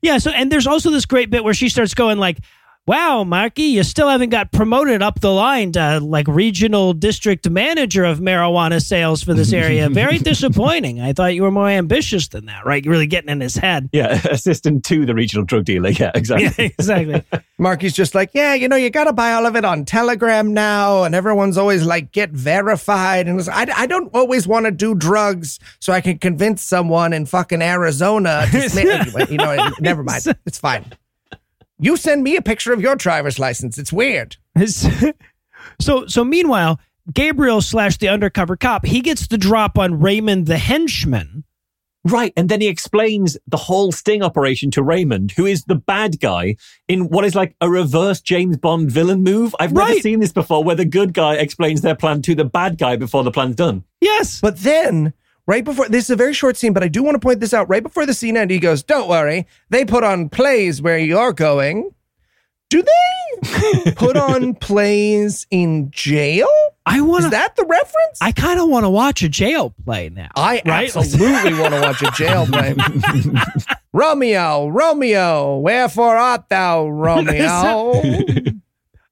yeah. So, and there's also this great bit where she starts going like, "Wow, Marky, you still haven't got promoted up the line to like regional district manager of marijuana sales for this area. Very disappointing. I thought you were more ambitious than that, right? You're really getting in his head. Yeah, assistant to the regional drug dealer. Yeah, exactly. Yeah, exactly. Marky's just like, yeah, you know, you got to buy all of it on Telegram now, and everyone's always like, get verified. And I, I don't always want to do drugs so I can convince someone in fucking Arizona. To sm- anyway, you know, never mind. It's fine. You send me a picture of your driver's license. It's weird. so, so meanwhile, Gabriel slash the undercover cop, he gets the drop on Raymond the henchman. Right. And then he explains the whole sting operation to Raymond, who is the bad guy in what is like a reverse James Bond villain move. I've never seen this before where the good guy explains their plan to the bad guy before the plan's done. Yes. But then, right before this is a very short scene, but I do want to point this out. Right before the scene ended, he goes, Don't worry, they put on plays where you're going. Do they put on plays in jail? I want Is that the reference? I kind of want to watch a jail play now. I Right? absolutely want to watch a jail play. Romeo, Romeo, wherefore art thou, Romeo?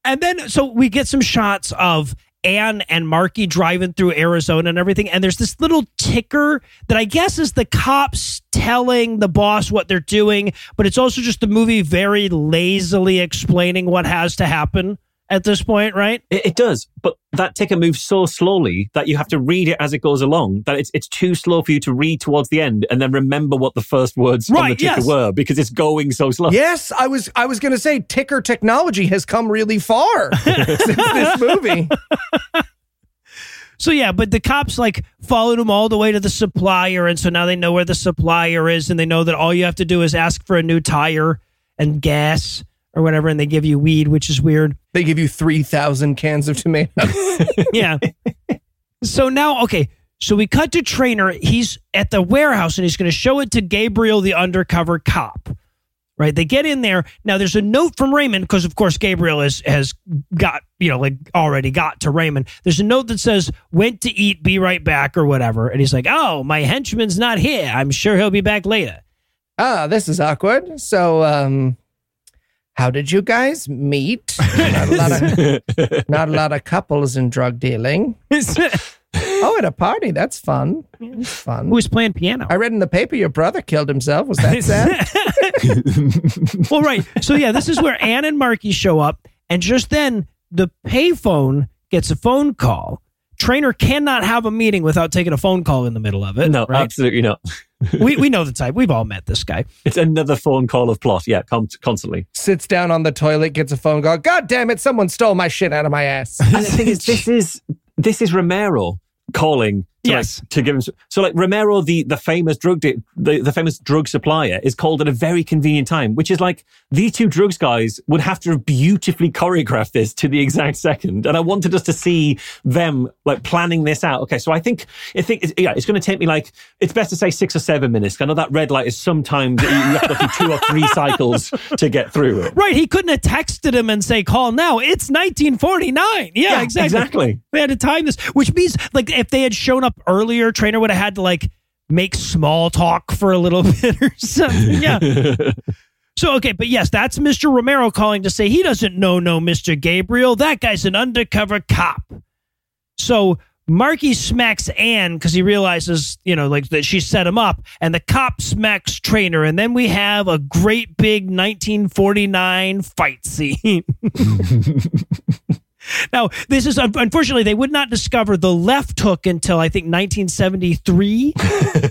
And then, so we get some shots of Anne and Marky driving through Arizona and everything. And there's this little ticker that I guess is the cops telling the boss what they're doing, but it's also just the movie very lazily explaining what has to happen at this point, right? It, it does, but that ticker moves so slowly that you have to read it as it goes along. That it's it's too slow for you to read towards the end and then remember what the first words on the ticker yes. were because it's going so slow. yes, I was I was gonna say ticker technology has come really far since this movie. So yeah, but the cops like followed him all the way to the supplier, and so now they know where the supplier is, and they know that all you have to do is ask for a new tire and gas or whatever, and they give you weed, which is weird. They give you three thousand cans of tomatoes. yeah. So now, okay. So we cut to Trainer. He's at the warehouse and he's going to show it to Gabriel, the undercover cop. Right? They get in there. Now there's a note from Raymond because, of course, Gabriel is, has got, you know, like already got to Raymond. There's a note that says, went to eat, be right back, or whatever. And he's like, oh, my henchman's not here. I'm sure he'll be back later. ah, this is awkward. So, um, how did you guys meet? Not a lot of not a lot of couples in drug dealing. Oh, at a party. That's fun. It's fun. Who's playing piano? I read in the paper your brother killed himself. Was that sad? well, right. So yeah, this is where Anne and Marky show up, and just then the payphone gets a phone call. Trainer cannot have a meeting without taking a phone call in the middle of it. No, right? absolutely not. we we know the type. We've all met this guy. It's another phone call of plot. Yeah, con- constantly. Sits down on the toilet, gets a phone call. God damn it! Someone stole my shit out of my ass. And the thing is, this is this is Romero calling. To Yes. like, to give him. So, like Romero, the the famous drug de- the the famous drug supplier, is called at a very convenient time, which is like these two drugs guys would have to have beautifully choreographed this to the exact second. And I wanted us to see them like planning this out. Okay, so I think I think it's, yeah, it's going to take me like it's best to say six or seven minutes. I know that red light is sometimes you have to through two or three cycles to get through it. Right. He couldn't have texted him and say, call now. It's 1949. Yeah, Yeah, exactly. exactly. They had to time this, which means like if they had shown up earlier, Trainer would have had to like make small talk for a little bit or something. Yeah. So okay, but yes, that's Mr. Romero calling to say he doesn't know no Mr. Gabriel. That guy's an undercover cop. So Marky smacks Anne because he realizes, you know, like that she set him up, and the cop smacks Trainer, and then we have a great big 1949 fight scene. now, this is unfortunately they would not discover the left hook until I think 1973,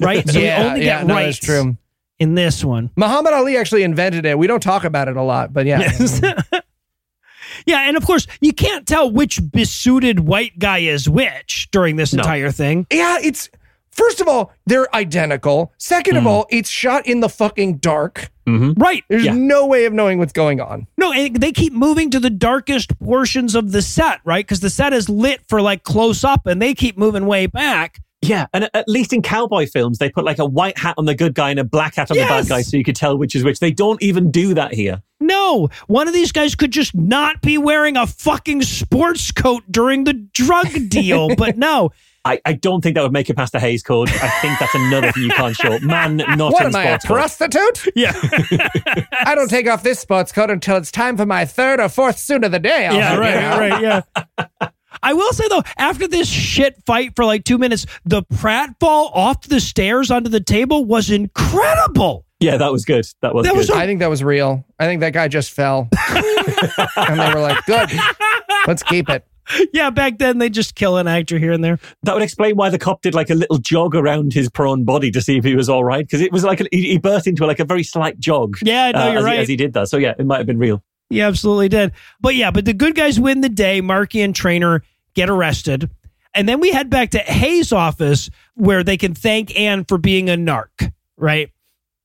right? So we only get no, rights that's in this one. Muhammad Ali actually invented it. We don't talk about it a lot, but yeah. Yes. yeah, and of course, you can't tell which besuited white guy is which during this No. entire thing. Yeah, it's first of all, they're identical. Second of hmm. all, it's shot in the fucking dark. Mm-hmm. Right. There's Yeah. no way of knowing what's going on. No, and they keep moving to the darkest portions of the set, right? Because the set is lit for like close up and they keep moving way back. Yeah, and at- at least in cowboy films, they put like a white hat on the good guy and a black hat on the bad guy so you could tell which is which. They don't even do that here. No, one of these guys could just not be wearing a fucking sports coat during the drug deal, but no. I, I don't think that would make it past the Hays Code. I think that's another thing you can't show. Man, not What in am I, a sports code. prostitute? Yeah. I don't take off this sports coat until it's time for my third or fourth suit of the day. I'll Yeah, right, you know. right, yeah. I will say though, after this shit fight for like two minutes, the pratfall off the stairs onto the table was incredible. Yeah, that was good. That was That good. was a- I think that was real. I think that guy just fell. and they were like, good, let's keep it. Yeah, back then they just kill an actor here and there. that would explain why the cop did like a little jog around his prone body to see if he was all right. Because it was like a, he, burst into like a very slight jog. Yeah, no, uh, you're as, right. He, as he did that. So yeah, it might have been real. He absolutely did. But yeah, but the good guys win the day. Marky and Trainer get arrested. And then we head back to Hayes' office where they can thank Anne for being a narc, right?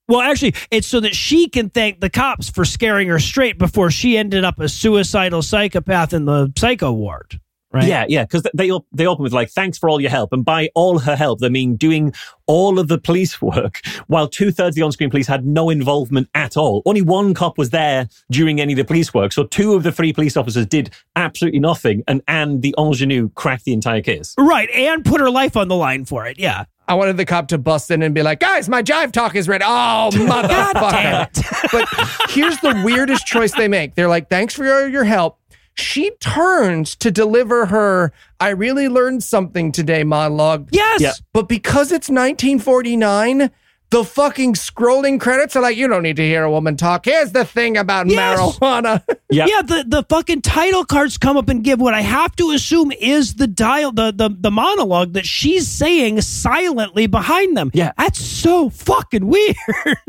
Well, actually, it's so that she can thank the cops for scaring her straight before she ended up a suicidal psychopath in the psycho ward, right? Yeah, yeah, because they they open with like, "Thanks for all your help," and by all her help, they mean doing all of the police work, while two thirds of the on-screen police had no involvement at all. Only one cop was there during any of the police work, so two of the three police officers did absolutely nothing, and Anne, the ingenue, cracked the entire case. Right. Anne put her life on the line for it. Yeah. I wanted the cop to bust in and be like, guys, my jive talk is ready. Oh, motherfucker. damn it. but here's the weirdest choice they make. They're like, thanks for your, your help. She turns to deliver her, I really learned something today monologue. Yes. Yeah. But because it's 1949, the fucking scrolling credits are like, you don't need to hear a woman talk. Here's the thing about Yes. marijuana. Yeah. Yeah, the, the fucking title cards come up and give what I have to assume is the dial the, the the monologue that she's saying silently behind them. Yeah. That's so fucking weird.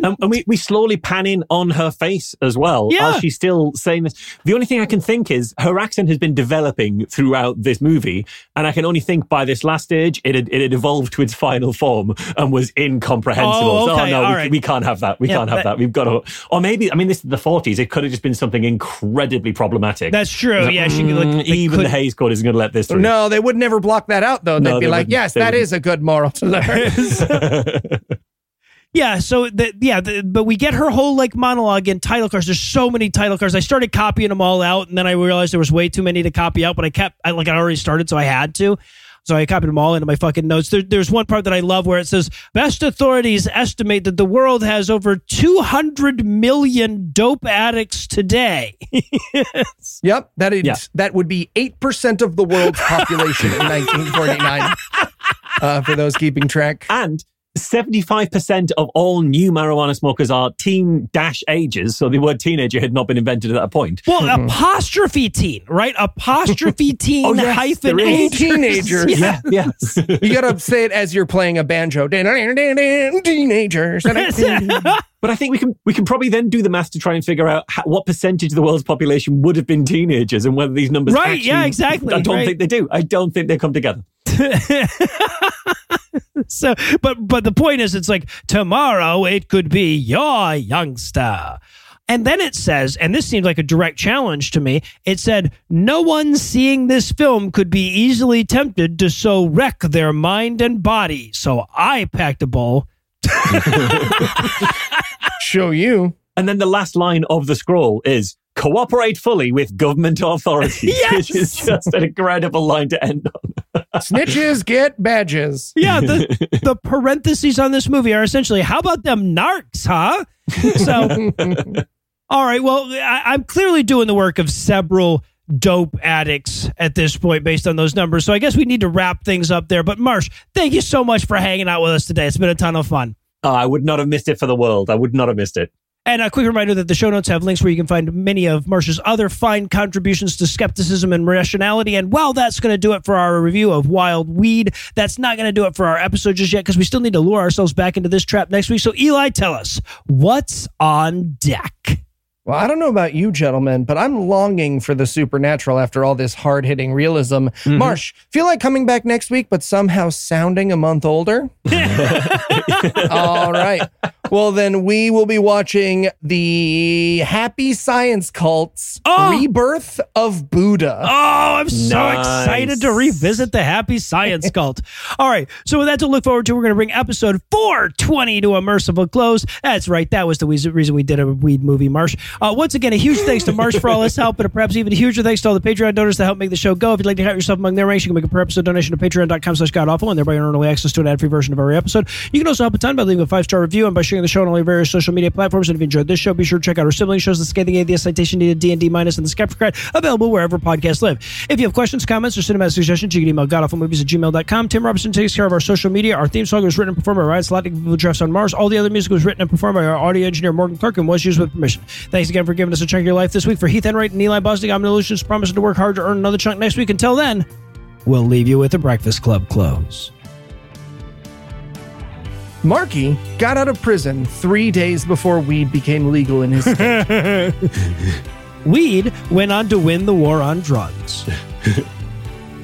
and, and we, we slowly pan in on her face as well Yeah. as she's still saying this. The only thing I can think is her accent has been developing throughout this movie, and I can only think by this last stage it had, it had evolved to its final form and was incomprehensible. Oh, So, okay, no, we, right. we can't have that. We Yeah, can't have that- that. We've got to, or maybe I mean this is the forties. It could have just been something incredibly problematic. That's true. Yeah, she could, Mm, like, they even the could- Hays Code isn't going to let this through. No, they would never block that out, though. They'd No, be they like, yes, that wouldn't. is a good moral to learn. Yeah, so the, yeah, the, but we get her whole like monologue in title cards. There's so many title cards. I started copying them all out, and then I realized there was way too many to copy out. But I kept, I like, I already started, so I had to. So I copied them all into my fucking notes. There, there's one part that I love where it says, "Best authorities estimate that the world has over 200 million dope addicts today." Yep, that is Yeah. that would be eight percent of the world's population in 1949. Uh, for those keeping track, And 75% of all new marijuana smokers are teen dash ages. So the word teenager had not been invented at that point. well, mm-hmm. apostrophe teen, right? Apostrophe teen Oh, yes, hyphen there is. agers. Teenagers. Yeah. Yeah. you gotta say it as you're playing a banjo. Teenagers. but I think we can we can probably then do the math to try and figure out how, what percentage of the world's population would have been teenagers and whether these numbers Right, actually- yeah, exactly, I don't right. think they do. I don't think they come together. so but but the point is it's like tomorrow it could be your youngster and then it says and this seems like a direct challenge to me it said no one seeing this film could be easily tempted to so wreck their mind and body so i packed a bowl Show you. And then the last line of the scroll is cooperate fully with government authorities, Yes! which is just an incredible line to end on. Snitches get badges. yeah the, the parentheses on this movie are essentially how about them narcs huh so all right well I, i'm clearly doing the work of several dope addicts at this point based on those numbers so i guess we need to wrap things up there but marsh thank you so much for hanging out with us today it's been a ton of fun Oh, I would not have missed it for the world. I would not have missed it. And a quick reminder that the show notes have links where you can find many of Marsh's other fine contributions to skepticism and rationality. And while that's going to do it for our review of Wild Weed, that's not going to do it for our episode just yet because we still need to lure ourselves back into this trap next week. So, Eli, tell us what's on deck. Well, I don't know about you, gentlemen, but I'm longing for the supernatural after all this hard hitting realism. Mm-hmm. Marsh, feel like coming back next week, but somehow sounding a month older? all right. well, then we will be watching the Happy Science Cult's Oh! Rebirth of Buddha. Oh, I'm so Nice. excited to revisit the Happy Science Cult. All right, so with that to look forward to, we're going to bring episode 420 to a merciful close. That's right, that was the reason reason we did a weed movie, Marsh. Uh, once again, a huge thanks to Marsh for all his help, and perhaps even a huger thanks to all the Patreon donors that help make the show go. If you'd like to count yourself among their ranks, you can make a per episode donation to patreon.com slash godawful, and thereby earn early access to an ad-free version of every episode. You can also help a ton by leaving a five-star review and by sharing the show on all your various social media platforms. And if you enjoyed this show, be sure to check out our sibling shows, The Scathing Atheist, Citation Needed, D&D Minus, and The Skepticrat, available wherever podcasts live. If you have questions, comments, or cinematic suggestions, you can email godawfulmovies at gmail.com. Tim Robertson takes care of our social media. Our theme song was written and performed by Ryan Slotnick, Giraffes on Mars. All the other music was written and performed by our audio engineer, Morgan Clarke, and was used with permission. Thanks again for giving us a chunk of your life this week. For Heath Enright and Eli Bosnick, I'm Lugeons, promising to work hard to earn another chunk next week. Until then, we'll leave you with the Breakfast Club close. Marky got out of prison three days before weed became legal in his state. Weed went on to win the war on drugs.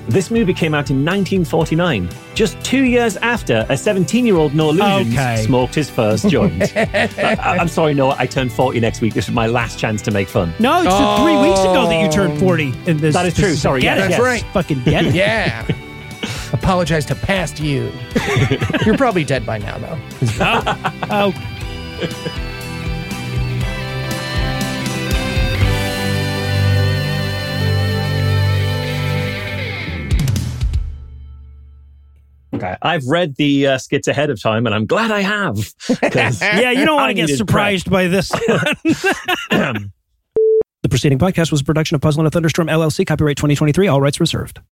This movie came out in 1949, just two years after a 17 year old Noah Lugeons Okay. smoked his first joint. I, am sorry, Noah, I turned 40 next week. This is my last chance to make fun. No, it's the three oh. weeks ago that you turned 40 in this. That is true. Sorry, Get yes, it. That's right. Fucking get it. yeah. Apologize to past you. You're probably dead by now, though. Oh, oh. Okay. I've read the uh, skits ahead of time, and I'm glad I have. yeah, you don't want to get surprised by this. the preceding podcast was a production of Puzzle and a Thunderstorm LLC, copyright 2023, all rights reserved.